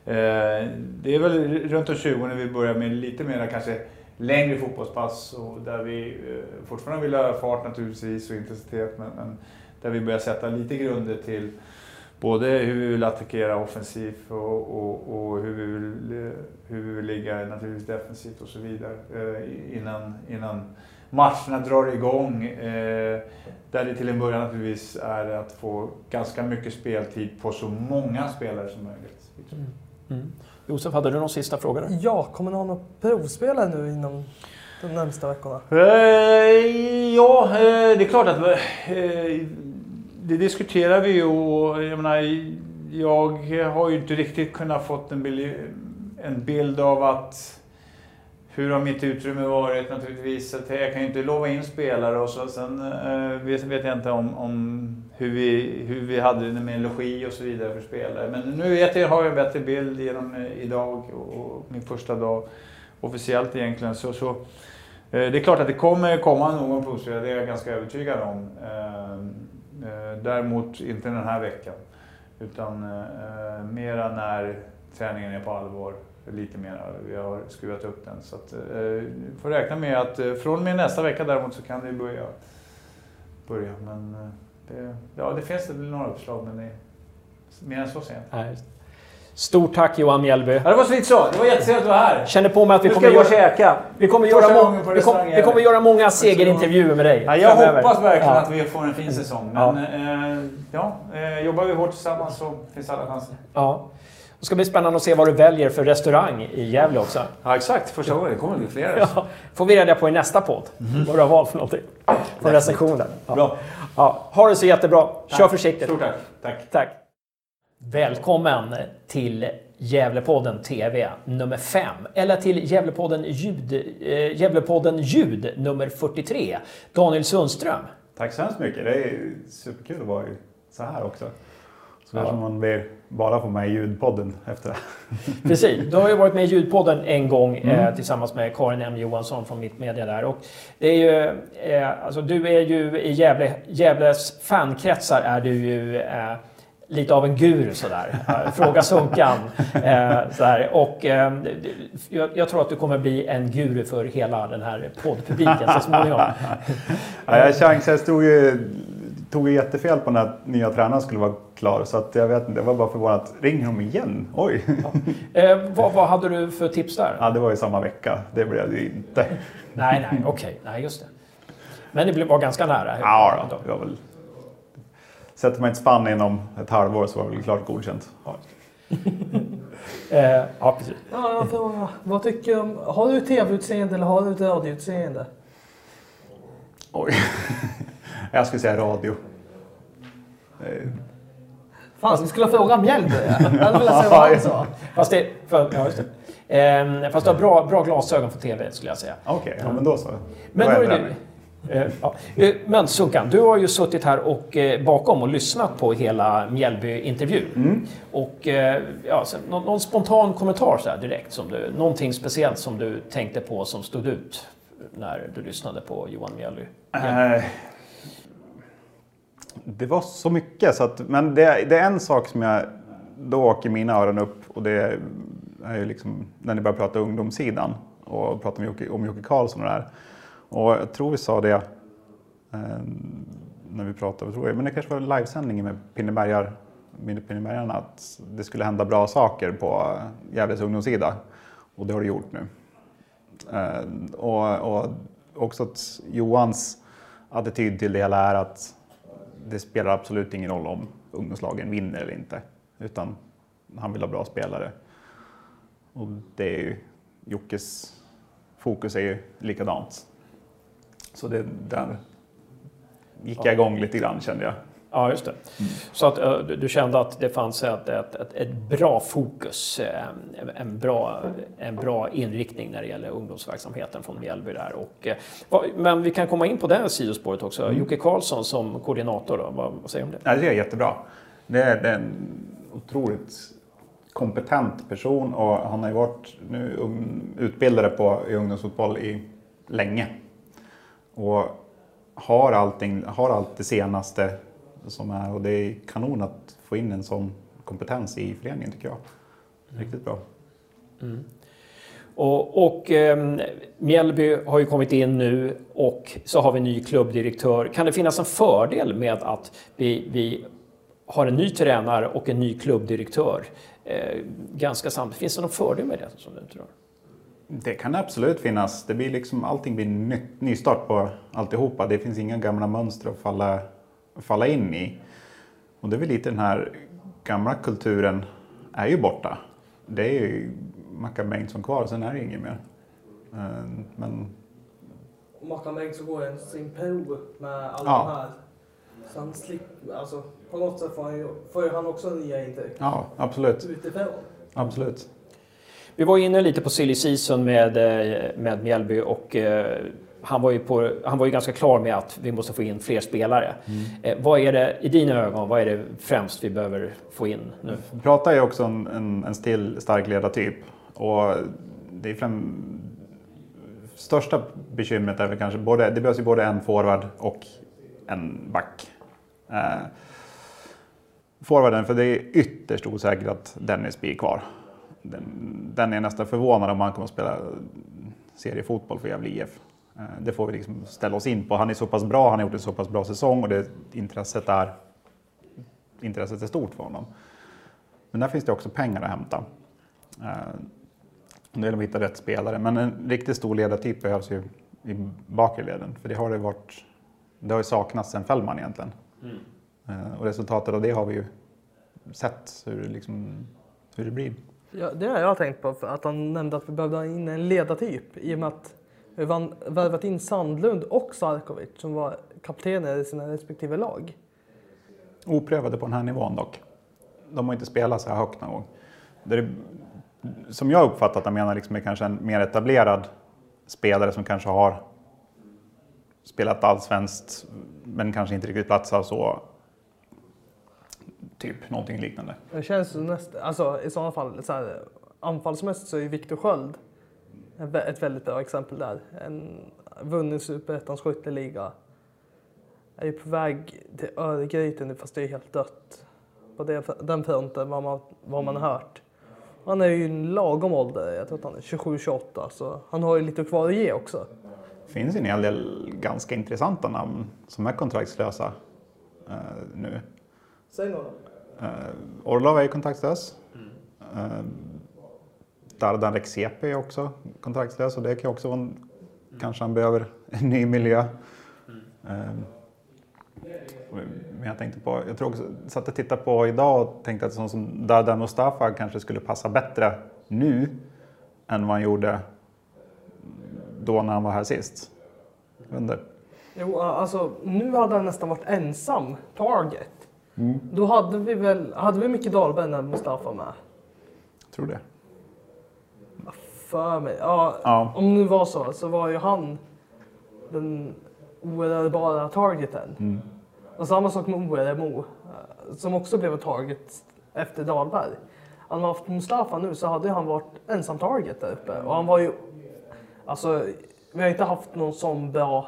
Eh, det är väl runt om 20 när vi börjar med lite mer kanske längre fotbollspass och där vi eh, fortfarande vill ha fart naturligtvis och intensitet men, men där vi börjar sätta lite grunder till både hur vi vill attackera offensivt och, och, och hur, vi vill, hur vi vill ligga naturligtvis defensivt och så vidare eh, innan, innan matcherna drar igång. Eh, där det till en början naturligtvis är att få ganska mycket speltid på så många spelare som möjligt. Mm. Josef, hade du någon sista fråga? Där? Ja, kommer ni ha några provspelare nu inom de närmsta veckorna? Eh, ja, eh, det är klart att eh, det diskuterar vi ju och jag menar, jag har ju inte riktigt kunnat fått en bild, en bild av att hur har mitt utrymme varit naturligtvis. Att jag kan ju inte lova in spelare och så. Sen eh, vet, vet jag inte om, om hur, vi, hur vi hade det med logi och så vidare för spelare. Men nu vet jag, har jag en bättre bild genom eh, idag och, min första dag officiellt egentligen. Så, så, eh, det är klart att det kommer komma någon provspelare, det är jag ganska övertygad om. Eh, Eh, däremot inte den här veckan. Utan eh, mera när träningen är på allvar. Lite mer. Vi har skruvat upp den. Så att, eh, får räkna med att eh, från och med nästa vecka däremot så kan det börja. börja. Men eh, det, ja, det finns några uppslag men det är mer än så sent. Nej. Stort tack Johan Mjällby. Ja, det var så lite så. Det var jättetrevligt att vara här. Känner på mig att vi Nu ska kommer jag gå och göra, käka. vi kommer göra, må, vi restaurang vi kommer göra många segerintervjuer med dig. Ja, jag framöver. hoppas verkligen Ja. att vi får en fin säsong. Ja. Men eh, ja, eh, jobbar vi hårt tillsammans så finns alla chanser. Ja. Det ska bli spännande att se vad du väljer för restaurang i Gävle också. Ja, exakt. Första gången. Det kommer bli flera. Ja, får vi reda på i nästa podd vad du har valt för någonting. Från recensionen. Ja. Bra. Ja, ha det så jättebra. Kör försiktigt. Stort tack. Tack. Tack. Välkommen till Gävlepodden TV nummer 5. Eller till Gävlepodden Ljud, eh, Gävlepodden Ljud nummer 43. Daniel Sundström. Tack så hemskt mycket. Det är superkul att vara så här också. Så kanske man blir bara få med i ljudpodden efter det. Precis, du har ju varit med i Ljudpodden en gång eh, tillsammans med Karin M Johansson från Mitt Media där. Och det är ju, eh, alltså, du är ju i Gävle, Gävles fankretsar är du ju eh, lite av en guru sådär. Fråga Sunkan. Eh, sådär. Och eh, jag, jag tror att du kommer bli en guru för hela den här poddpubliken så småningom. Ja, jag chansade, jag stod ju, tog ju jättefel på när nya tränaren skulle vara klar. Så att jag vet inte, det var bara förvånat. Ringer de igen? Oj! Eh, vad, vad hade du för tips där? Ja, det var ju samma vecka. Det blev det inte. Nej, nej, okej. Nej, just det. Men det blev- var ganska nära. Ja, då, det var väl... Sätter man ett spann inom ett halvår så var det väl klart godkänt. Eh, ja, precis. Ja, jag frågar, vad tycker du om... Har du tv-utseende eller har du ett radioutseende? Oj. jag skulle säga radio. Eh, Fan, vi skulle fråga vad. Fast, det, för, ja, just det. Ehm, fast du har bra, bra glasögon för TV skulle jag säga. Okej, ja, men då så. Men, Då du, mig. eh, ja. Eh, men Sunkan, du har ju suttit här och eh, bakom och lyssnat på hela Mjällby-intervjun. Mm. Och eh, ja, sen, någon, någon spontan kommentar så här direkt? Som du, någonting speciellt som du tänkte på som stod ut när du lyssnade på Johan Mjällby? Eh, Det var så mycket, så att, men det, det är en sak som jag, då åker mina öron upp och det är ju liksom när ni börjar prata ungdomssidan och prata om Jocke, om Jocke Karlsson och det här. Och jag tror vi sa det eh, när vi pratade, tror jag, men det kanske var livesändningen med Pinnebergar, med Pinnebergarna, att det skulle hända bra saker på eh, Gävles ungdomssida. Och det har det gjort nu. Eh, och, och också att Johans attityd till det hela är att det spelar absolut ingen roll om ungdomslagen vinner eller inte. Utan han vill ha bra spelare. Och det är ju, Jockes fokus är ju likadant. Så det, där gick jag igång lite grann kände jag. Ja, just det. Så att eh, du, kände att det fanns ett, ett, ett, ett bra fokus, eh, en bra, en bra inriktning när det gäller ungdomsverksamheten från Mjällby där. Och, eh, men vi kan komma in på det sidospåret också. Jocke Karlsson som koordinator, då, vad, vad säger du om det? Nej, det är jättebra. Det är, det är en otroligt kompetent person och han har ju varit nu utbildare på, i ungdomsfotboll i länge. Och har, allting, har allt det senaste som är och det är kanon att få in en sån kompetens i föreningen tycker jag. Riktigt bra. Mm. Och, och eh, Mjällby har ju kommit in nu och så har vi en ny klubbdirektör. Kan det finnas en fördel med att vi, vi har en ny tränare och en ny klubbdirektör eh, ganska samtidigt? Finns det någon fördel med det som du tror? Det kan absolut finnas. Det blir liksom, allting blir ny, nystart på alltihopa. Det finns inga gamla mönster att falla, falla in i. Och det är väl lite den här gamla kulturen är ju borta. Det är ju Mackan Bengtsson kvar, sen är det inget mer. Eh, Men Mackan Bengtsson går en sin prov med alla Ja. de här. Så han slipper, alltså på något sätt får, han ju, får ju han också nya intryck ja, absolut. utifrån. absolut. Vi var inne lite på silly season med, eh, med Mjällby och eh, han var, ju på, han var ju ganska klar med att vi måste få in fler spelare. Eh, vad är det, i dina ögon, vad är det främst vi behöver få in nu? Prata är också en, en, en still, stark ledartyp. Och det är främ... Största bekymret är väl kanske både, det behövs ju både en forward och en back. Eh, forwarden, för det är ytterst osäkert att Dennis blir kvar. Den, den är nästan förvånad om han kommer att spela seriefotboll för Gävle IF. Eh, det får vi liksom ställa oss in på. Han är så pass bra, han har gjort en så pass bra säsong och det, intresset, är, intresset är stort för honom. Men där finns det också pengar att hämta. Eh, Det gäller att hitta rätt spelare. Men en riktigt stor ledartyp behövs ju i bakre leden. För det har det varit. Det har ju saknats sen Fällman egentligen. Eh, Och resultatet av det har vi ju sett hur, liksom, hur det blir. Ja, det har jag tänkt på, att han nämnde att vi behövde ha in en ledartyp i och med att vi vann- värvat in Sandlund och Sarkovic som var kaptener i sina respektive lag. Oprövade på den här nivån dock. De har inte spelat så här högt någon gång. Det är, som jag uppfattat han menar liksom är kanske en mer etablerad spelare som kanske har spelat allsvenskt men kanske inte riktigt platsar så. Typ någonting liknande. Det känns ju näst, alltså i sådana fall, så här, anfallsmässigt så är ju Viktor Sköld ett vä- ett väldigt bra exempel där. En vunnit superettans skytteliga. Är ju på väg till Örgryte nu fast det är helt dött. På den fronten vad man, vad man har hört. Han är ju en lagom ålder, jag tror att han är 27-28 så han har ju lite kvar att ge också. Det finns en hel del ganska intressanta namn som är kontraktslösa eh, nu. Säg några. Uh, Orlov är ju kontraktslös. Uh, Dardan Rexepe är också kontraktslös och det kan också vara en, kanske han behöver en ny miljö. Eh, men jag tänkte på, jag tror också, satt och tittade på idag och tänkte att sån som Dardan Mustafa kanske skulle passa bättre nu än vad han gjorde då när han var här sist. Jo, alltså nu hade han nästan varit ensam target. Då hade vi väl, hade vi Micke Dahlberg när Mustafa var med? Jag tror det. För mig. Ja, Ja. om det var så, så var ju han den oerhörbara targeten. Och samma sak med ORMO, eh, som också blev en target efter Dahlberg. Hade man haft Mustafa nu så hade han varit ensam target där uppe. Och han var ju, alltså, vi har inte haft någon sån bra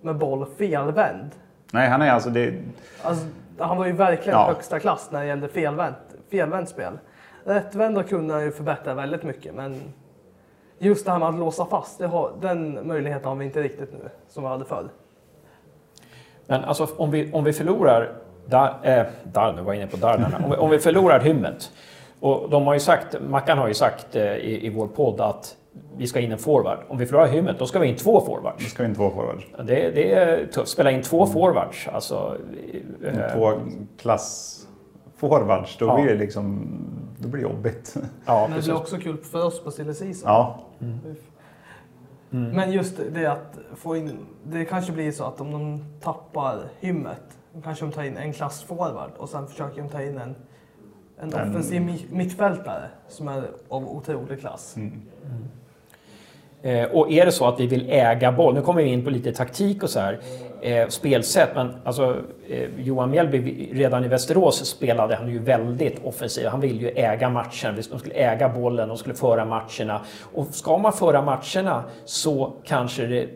med boll felvänd. Nej, han är alltså, det, Alltså, han var ju verkligen Ja. högsta klass när det gällde felvänt, felvänt spel. Rättvända kunde han ju förbättra väldigt mycket, men just det här med att låsa fast, det har, den möjligheten har vi inte riktigt nu, som vi hade förr. Men alltså om vi, om vi förlorar Dar, eh, Dar, nu var jag inne på Dardarna. Om vi, om vi förlorar hymmet. Och de har ju sagt, Mackan har ju sagt eh, i, i vår podd att vi ska in en forward. Om vi förlorar hymmet, då ska vi in två det forwards. ska in två forwards. Det, det är tufft. Spela in två forwards. Alltså, eh, Två klassforwards, då Ja. blir det liksom, då blir det jobbigt. ja, Men det precis. blir också kul för oss på silly season. Ja, Men just det att få in, det kanske blir så att om de tappar hymmet, kanske de tar in en klassforward och sen försöker de ta in en, en En- offensiv mi- mittfältare som är av otrolig klass. Eh, och är det så att vi vill äga boll, nu kommer vi in på lite taktik och så här, eh, spelsätt, men alltså eh, Johan Mjällby, redan i Västerås spelade han ju väldigt offensivt. Han ville ju äga matchen, de skulle äga bollen, de skulle föra matcherna. Och ska man föra matcherna så kanske det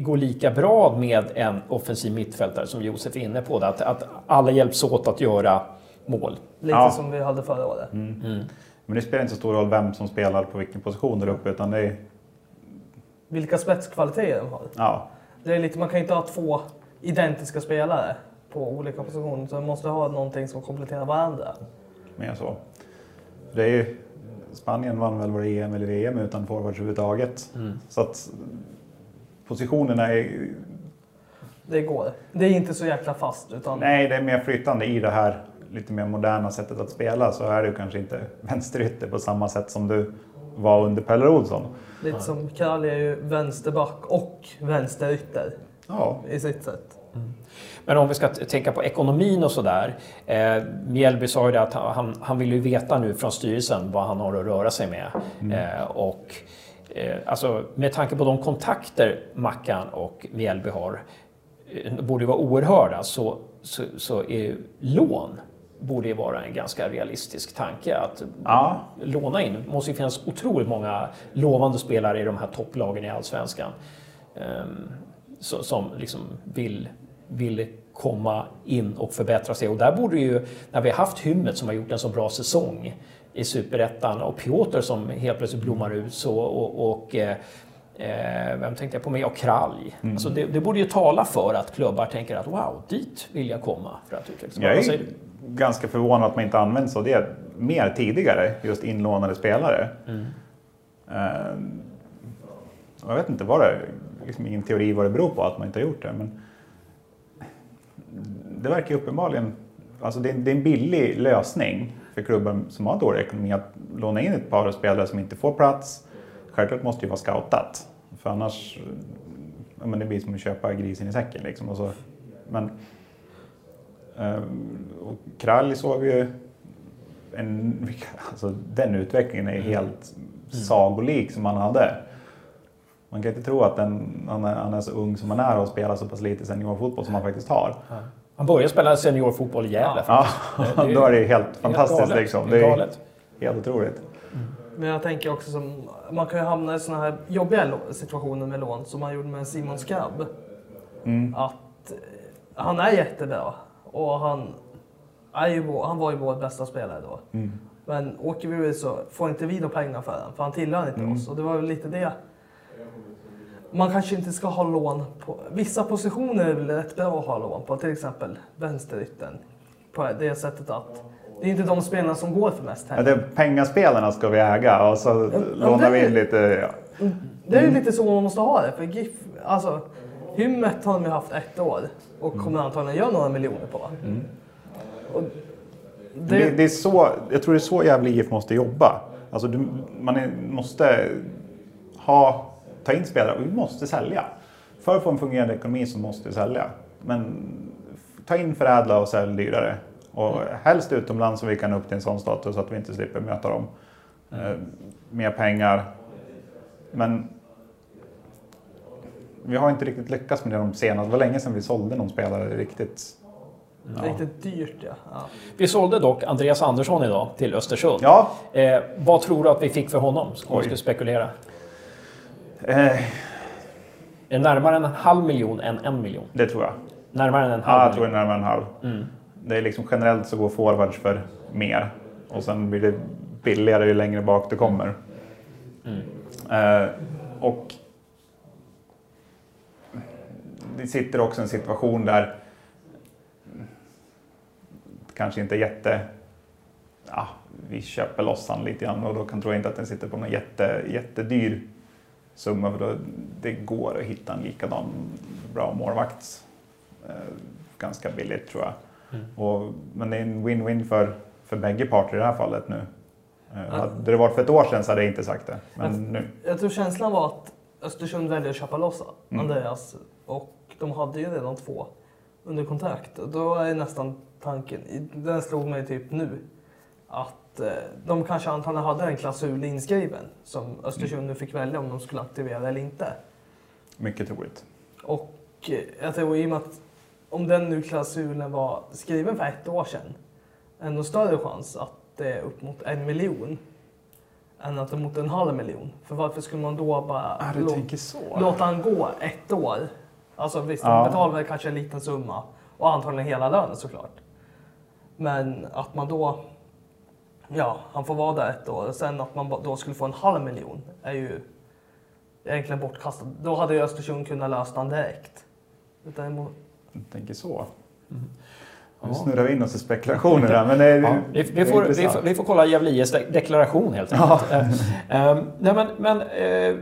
går lika bra med en offensiv mittfältare som Josef är inne på, att, att alla hjälps åt att göra mål. Lite Ja. som vi hade förra året. men det spelar inte så stor roll vem som spelar på vilken position där uppe, utan det är, Vilka spetskvaliteter de har. ja, Det är lite, man kan inte ha två identiska spelare på olika positioner, så man måste ha någonting som kompletterar varandra. mer så. Det är ju, Spanien vann väl både EM eller VM utan forwards överhuvudtaget. Så att positionerna är, Det går. Det är inte så jäkla fast, utan nej det är mer flytande i det här lite mer moderna sättet att spela så är du kanske inte vänsterytter på samma sätt som du var under Pelle Olsson. Lite som Kralj är ju vänsterback och vänsterytter Ja, i sitt sätt. Men om vi ska tänka på ekonomin och sådär. Eh, Mjällby sa ju det att han, han vill ju veta nu från styrelsen vad han har att röra sig med. Eh, och eh, alltså, med tanke på de kontakter Mackan och Mjällby har, eh, borde ju vara oerhörda, så, så, så är lån borde ju vara en ganska realistisk tanke. Att Ja. låna in. Det måste ju finnas otroligt många lovande spelare i de här topplagen i Allsvenskan. Ehm, som liksom vill, vill komma in och förbättra sig. Och där borde ju, när vi har haft Hymmet som har gjort en så bra säsong i Superettan och Piotr som helt plötsligt blommar ut så och, och eh, eh, vem tänkte jag på med? Och Kralj. Alltså det, det borde ju tala för att klubbar tänker att wow, dit vill jag komma för att utvecklas. jag är du? ganska förvånad att man inte använt så det mer tidigare, just inlånade spelare. Eh, och jag vet inte vad det liksom ingen teori vad det beror på att man inte har gjort det. Men det verkar ju uppenbarligen, alltså det är, det är en billig lösning för klubbar som har dålig ekonomi att låna in ett par spelare som inte får plats. Självklart måste det ju vara scoutat. För annars ja, men det blir som att köpa grisen i säcken. Liksom. Och så, men, eh, och Kralj såg ju en, alltså, den utvecklingen är helt sagolik som han hade. Man kan inte tro att den, han, är, han är så ung som han är och spelar så pass lite seniorfotboll som han faktiskt har. Han började spela seniorfotboll i Gävle. Ja, faktiskt. Det- det då är det helt fantastiskt. galet. liksom. Det är Det är galet. helt otroligt. Men jag tänker också som, man kan ju hamna i såna här jobbiga situationer med lån som man gjorde med Simon Skrabb. Mm. Att eh, han är jättebra och han, är ju, vår- han var ju vår bästa spelare då. Mm. Men åker vi ut så får inte vi då pengar för honom, för han tillhör inte Mm. oss. Och det var väl lite det. Man kanske inte ska ha lån på... Vissa positioner är väl rätt bra att ha lån på, till exempel vänsterytten. På det sättet att det är inte de spelarna som går för mest Ja, heller. det, pengaspelarna ska vi äga och så Ja, lånar vi in lite. Ja. Det är ju lite så man måste ha det. För GIF, alltså, Hymmet har de ju haft ett år och kommer antagligen göra några miljoner på. Och det, Det, det är så, jag tror det är så jävla IF måste jobba. Alltså du, man är, måste ha, ta in spelare och vi måste sälja. För att få en fungerande ekonomi så måste vi sälja. Men ta in förädla och sälj dyrare. Och helst utomlands så vi kan upp till en sån status så att vi inte slipper möta dem. Eh, mer pengar. Men vi har inte riktigt lyckats med det de senaste. Det var länge sedan vi sålde någon spelare riktigt. det är riktigt dyrt ja. ja. Vi sålde dock Andreas Andersson idag till Östersund. Ja, Eh, vad tror du att vi fick för honom? Om vi skulle spekulera. eh, Är det närmare en halv miljon än en miljon? det tror jag. Närmare än en halv Ja, jag tror det är närmare en halv. Mm. Det är liksom generellt så går forwards för mer. Och sen blir det billigare ju längre bak det kommer. Eh, och det sitter också en situation där kanske inte jätte... Ja, vi köper loss han lite grann och då kan, tror jag inte att den sitter på någon jätte, jättedyr summa för då, det går att hitta en likadan bra målvakt eh, ganska billigt tror jag. Och, men det är en win-win för, för bägge parter i det här fallet nu. Eh, hade det varit för ett år sedan så hade jag inte sagt det. Men nu. Jag tror känslan var att Östersund väljer att köpa loss Mm. Andreas och de hade ju redan två under kontrakt. Och då är nästan tanken, den slog mig typ nu, att eh, de kanske antagligen hade en klausul inskriven som Östersund nu fick välja om de skulle aktivera eller inte. Mycket troligt. Och eh, jag tror i och med att om den nu klausulen var skriven för ett år sedan, ännu större chans att det är upp mot en miljon än att det är mot en halv miljon. För varför skulle man då bara lå- så. låta han gå ett år? Alltså visst, Ja. de betalar väl kanske en liten summa och antagligen hela lönen såklart. Men att man då, ja, han får vara där ett år och sen att man då skulle få en halv miljon är ju egentligen bortkastat. Då hade ju Östersund kunnat lösa den direkt. Utan tänker så. Ja. Nu snurrar vi in oss i spekulationer här. Men det, är- Ja, vi, vi, får, vi, får, vi får kolla de- deklaration helt enkelt. Eh, ehm, nej men, men eh,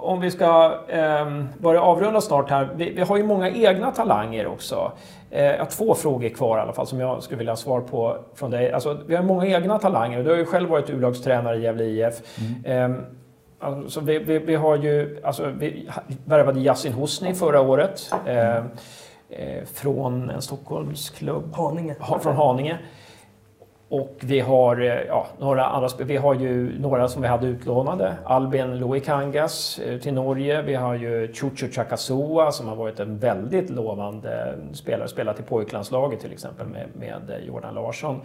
om vi ska eh, börja avrunda snart här. Vi, har ju många egna talanger också. Eh, jag har två frågor kvar i alla fall som jag skulle vilja ha svar på från dig. Alltså, vi har många egna talanger. Du har ju själv varit U-lagstränare i Gävle IF. Mm. Eh, Alltså vi, har ju, alltså vi värvade Yasin Hosni förra året. Eh, från en Stockholmsklubb. Haninge. Ha, från Haninge. Och vi har, eh, ja, några andra, vi har ju några som vi hade utlånade. Albin Loikangas eh, till Norge. Vi har ju Chucho Chakasua som har varit en väldigt lovande spelare. Spelat i pojklandslaget till exempel med, med eh, Jordan Larsson.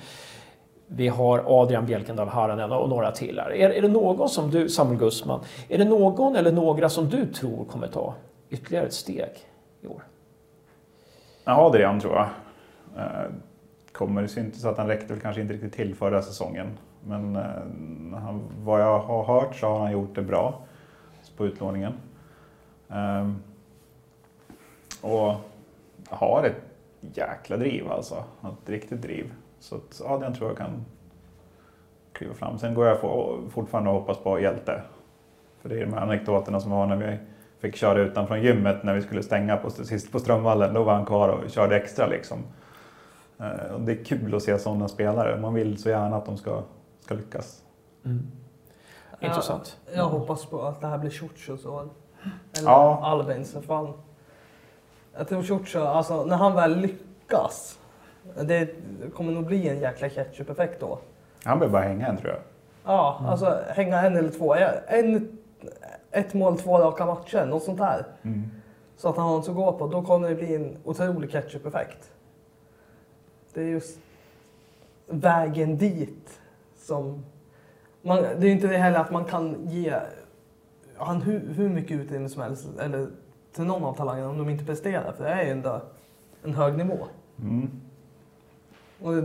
Vi har Adrian Bjelkendal Haranen och några till här. Är, är det någon som du, Samuel Gussman, är det någon eller några som du tror kommer ta ytterligare ett steg i år? Adrian tror jag. Eh, kommer det syntes att han räckte väl kanske inte riktigt till förra säsongen. Men eh, han, vad jag har hört så har han gjort det bra på utlåningen. Ehm, och har ett jäkla driv alltså. Ett riktigt driv. Så att Adrian tror jag kan kliva fram. Sen går jag fortfarande och hoppas på Hjälte. För det är de här anekdoterna som var när vi fick köra utanför gymmet när vi skulle stänga på, sist på Strömvallen. Då var han kvar och körde extra liksom. Eh, och det är kul att se sådana spelare. Man vill så gärna att de ska, ska lyckas. Intressant. Jag, jag hoppas på att det här blir Ciucios år. Eller Ja. Albins. för Fan. Jag tror Ciucio, alltså när han väl lyckas. Det kommer nog bli en jäkla ketchup-effekt då. Han behöver bara hänga en tror jag. Ja, alltså hänga en eller två. En, ett mål, två raka matcher, något sånt där. Så att han har något att gå på. Då kommer det bli en otrolig ketchup-effekt. Det är just vägen dit som... Man, det är ju inte det heller att man kan ge han hur, hur mycket utrymme som helst eller till någon av talangerna om de inte presterar. För det är ju ändå en hög nivå. Mm. Det,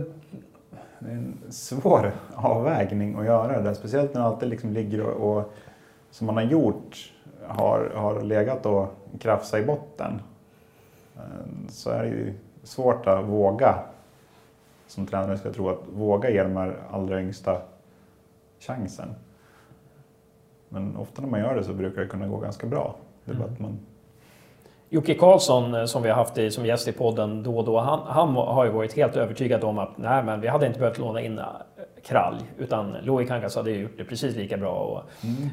Det är en svår avvägning att göra det där. Speciellt när det alltid liksom ligger och, och som man har gjort har, har legat och krafsat i botten. Eh, Så är det ju svårt att våga som tränare ska jag tro att våga ge de här allra yngsta chansen. Men ofta när man gör det så brukar det kunna gå ganska bra. Det är bara att man Jocke Karlsson eh, som vi har haft i, som gäst i podden då och då, han, han har ju varit helt övertygad om att nej, men vi hade inte behövt låna in Kralj, utan Louis Kangas hade gjort det precis lika bra. Och,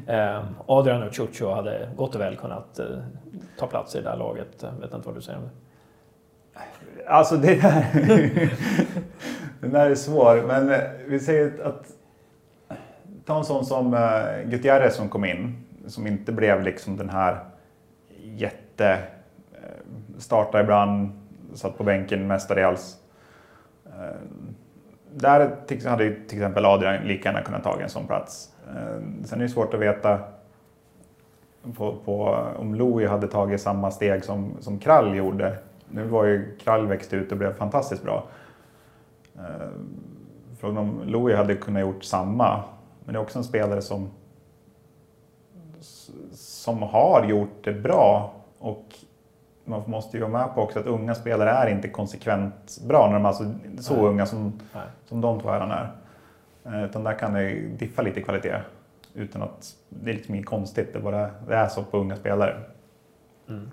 eh, Adrian och Ciucio hade gott och väl kunnat eh, ta plats i det där laget. Jag vet inte vad du säger om det. Alltså det där, den där är svår. Men eh, vi säger att ta en sån som uh, Gutierrez som kom in. Som inte blev liksom den här jätte... Starta ibland, satt på bänken mestadels. Där hade ju till exempel Adrian lika gärna kunnat ta en sån plats. Eh, sen är det svårt att veta på, på, om Louis hade tagit samma steg som, som Krall gjorde. Nu var ju Krall växt ut och blev fantastiskt bra. Eh, Frågan om Louis hade kunnat gjort samma. Men det är också en spelare som, som har gjort det bra. Och man måste ju vara med på också att unga spelare är inte konsekvent bra. När de är så Nej. unga som, Nej. som de två herrarna är. Eh, Utan där kan det diffa lite i kvalitet. Utan att det är liksom inget konstigt. Det, bara, det är så på unga spelare. Mm.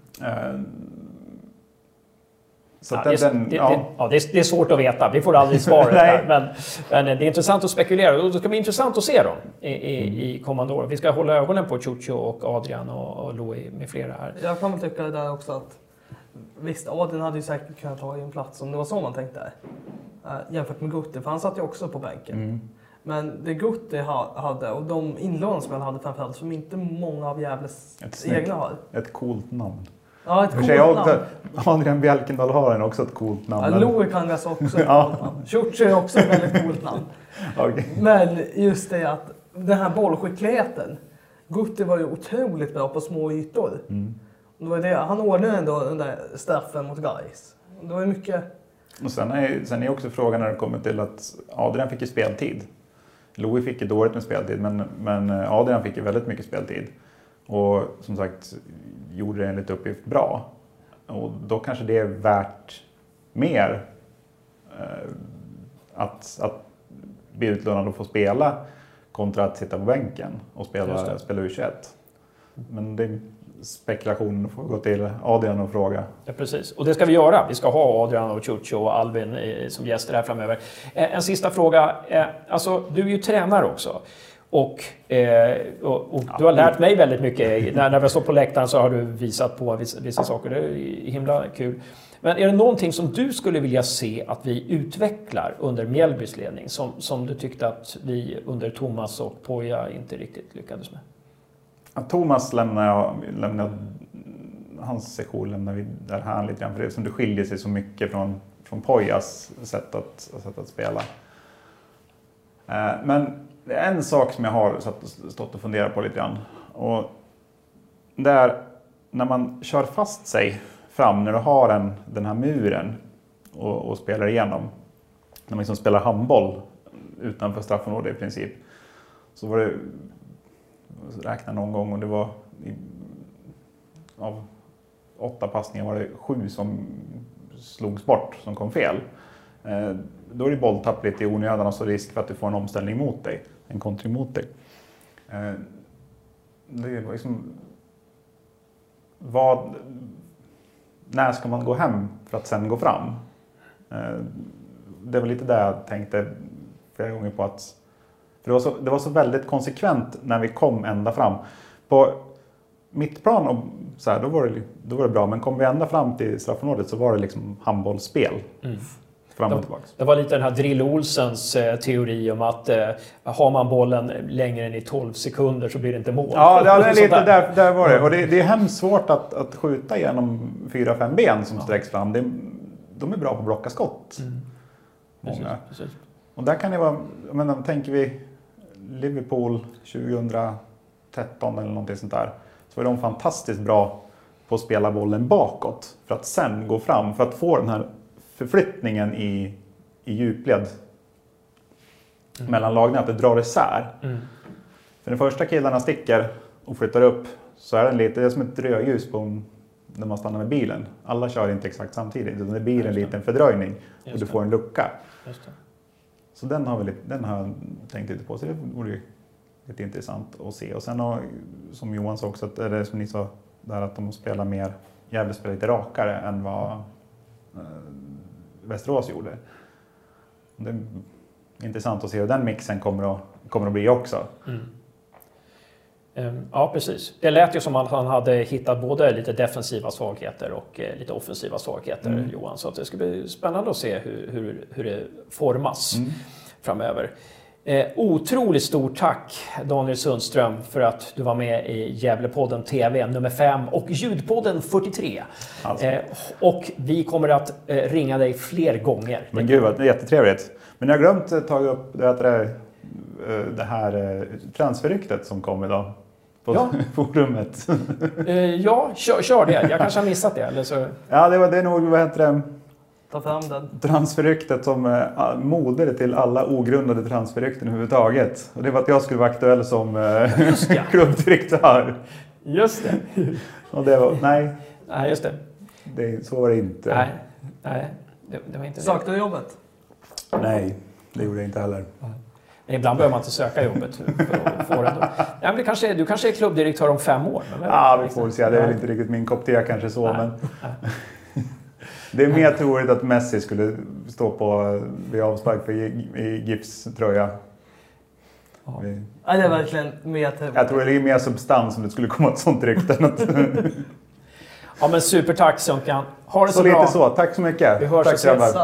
Eh, Ja, den, det, är- den, det, ja. det, ja, det, är, det är svårt att veta, vi får aldrig svaret där. Men, men det är intressant att spekulera och det ska bli intressant att se dem i, i, Mm. i kommande år. Vi ska hålla ögonen på Ciucio och Adrian och, och Louis med flera här. jag kan väl tycka det där också att visst, Adrian hade ju säkert kunnat ta en plats om det var så man tänkte. Uh, jämfört med Gutti, för han satt ju också på bänken. Mm. Men det Gutti ha, hade och de inlåningsspel han hade framförallt som inte många av Gävles egna har. Ett coolt namn. Ja, ett coolt namn. också, Adrian Bjelkendal har en också ett coolt namn. Ja, men- Louis Kangas också ett Ja. Ciucio är också ett väldigt coolt namn. Okej. Men just det att den här bollskickligheten. Gutti var ju otroligt bra på små ytor. Mm. Det var det, han ordnade ändå den där straffen mot Gais. Det var mycket... Och sen är, sen är också frågan när det kommer till att Adrian fick ju speltid. Louis fick ju dåligt med speltid, men, men Adrian fick ju väldigt mycket speltid. Och som sagt, gjorde det enligt uppgift bra. Och då kanske det är värt mer eh, att, att bli utlånad och få spela kontra att sitta på bänken och spela, spela U21. Men det är spekulation, får gå till Adrian och fråga. Ja, precis. Och det ska vi göra. Vi ska ha Adrian och Ciucio och Albin eh, som gäster här framöver. Eh, En sista fråga. Eh, Alltså, du är ju tränare också. Och, eh, och, och du har lärt mig väldigt mycket. När, när vi står på läktaren så har du visat på vissa, vissa saker. Det är himla kul. Men är det någonting som du skulle vilja se att vi utvecklar under Mjällbys ledning som, som du tyckte att vi under Thomas och Poja inte riktigt lyckades med? Ja, Thomas lämnar jag, lämnar jag, hans sektion lämnar vi där här lite grann. För det som det skiljer sig så mycket från, från Pojas sätt att, sätt att spela. Eh, Men det är en sak som jag har stått och funderat på lite grann. Och det är när man kör fast sig fram, när du har en, den här muren och, och spelar igenom. När man liksom spelar handboll utanför straffområdet i princip. Så var det räkna någon gång och det var i, av åtta passningar var det sju som slogs bort, som kom fel. Eh, då är det bolltapp lite i onödan och så risk för att du får en omställning mot dig, en kontring mot dig. Eh, det liksom, vad, när ska man gå hem för att sen gå fram? Eh, det var lite det jag tänkte flera gånger på att för det, var så, det var så väldigt konsekvent när vi kom ända fram. På mittplan och så här, då, var det, då var det bra, men kom vi ända fram till straffområdet så var det liksom handbollsspel. Mm. Fram och tillbaka. Det var lite den här Drill Olsens eh, teori om att eh, har man bollen längre än i 12 sekunder så blir det inte mål. Ja, det, det lite där. där, var det. Och det, det är hemskt svårt att, att skjuta genom fyra, fem ben som sträcks fram. Det, de är bra på att blocka skott. Mm. Precis, Många. precis. Och där kan det vara, jag menar, tänker vi Liverpool 2013 eller någonting sånt där. Så var de fantastiskt bra på att spela bollen bakåt för att sen gå fram. För att få den här förflyttningen i, i djupled mellan lagen, att det drar isär. Mm. För den första killarna sticker och flyttar upp så är den lite, det är som ett rödljus på en, när man stannar med bilen. Alla kör inte exakt samtidigt utan det blir en liten fördröjning och du får en lucka. Så den har, vi lite, den har jag tänkt lite på, så det vore lite intressant att se. Och sen har, som Johan sa också, att, eller som ni sa, där att de spelar mer, Gävle spelar lite rakare än vad eh, Västerås gjorde. Det är intressant att se hur den mixen kommer att, kommer att bli också. Mm. Ehm, Ja, precis. Det lät ju som att han hade hittat både lite defensiva svagheter och eh, lite offensiva svagheter, Mm. Johan. Så det ska bli spännande att se hur, hur, hur det formas Mm. framöver. Eh, otroligt stort tack Daniel Sundström för att du var med i Gävlepodden TV nummer 5 och Ljudpodden 43. Alltså. Eh, och vi kommer att eh, ringa dig fler gånger. Men gud vad det är jättetrevligt. Men jag har glömt ta upp det, här, det här transferryktet som kom idag. På Ja. forumet. Ja, kör, kör det. Jag kanske har missat det. Eller så... Ja, det, var, det är nog, vad heter det? Ta fram den. transferryktet som eh, moder till alla ogrundade transferrykten överhuvudtaget. Och det var att jag skulle vara aktuell som eh, Just ja. klubbdirektör. Just det. Och det var, nej, Nej, just det. det, så var det inte. Nej, nej det, det var inte det. Saknar du jobbet? Nej, det gjorde jag inte heller. Men Ibland behöver man inte söka jobbet för att få det. Nej, men det kanske, är- du kanske är klubbdirektör om fem år? Ja, vi får väl se. Det är väl inte riktigt min kopp te kanske så, Nej. men det är mer troligt att Messi skulle stå på vid avspark för i, gipströja. Ja. Ja, det är verkligen mer. Jag tror det är mer substans om det skulle komma ett sånt rykte. Ja, men supertack Sunkan. Ha det så, Så bra. lite så. Tack så mycket. Vi hörs Tack och ses.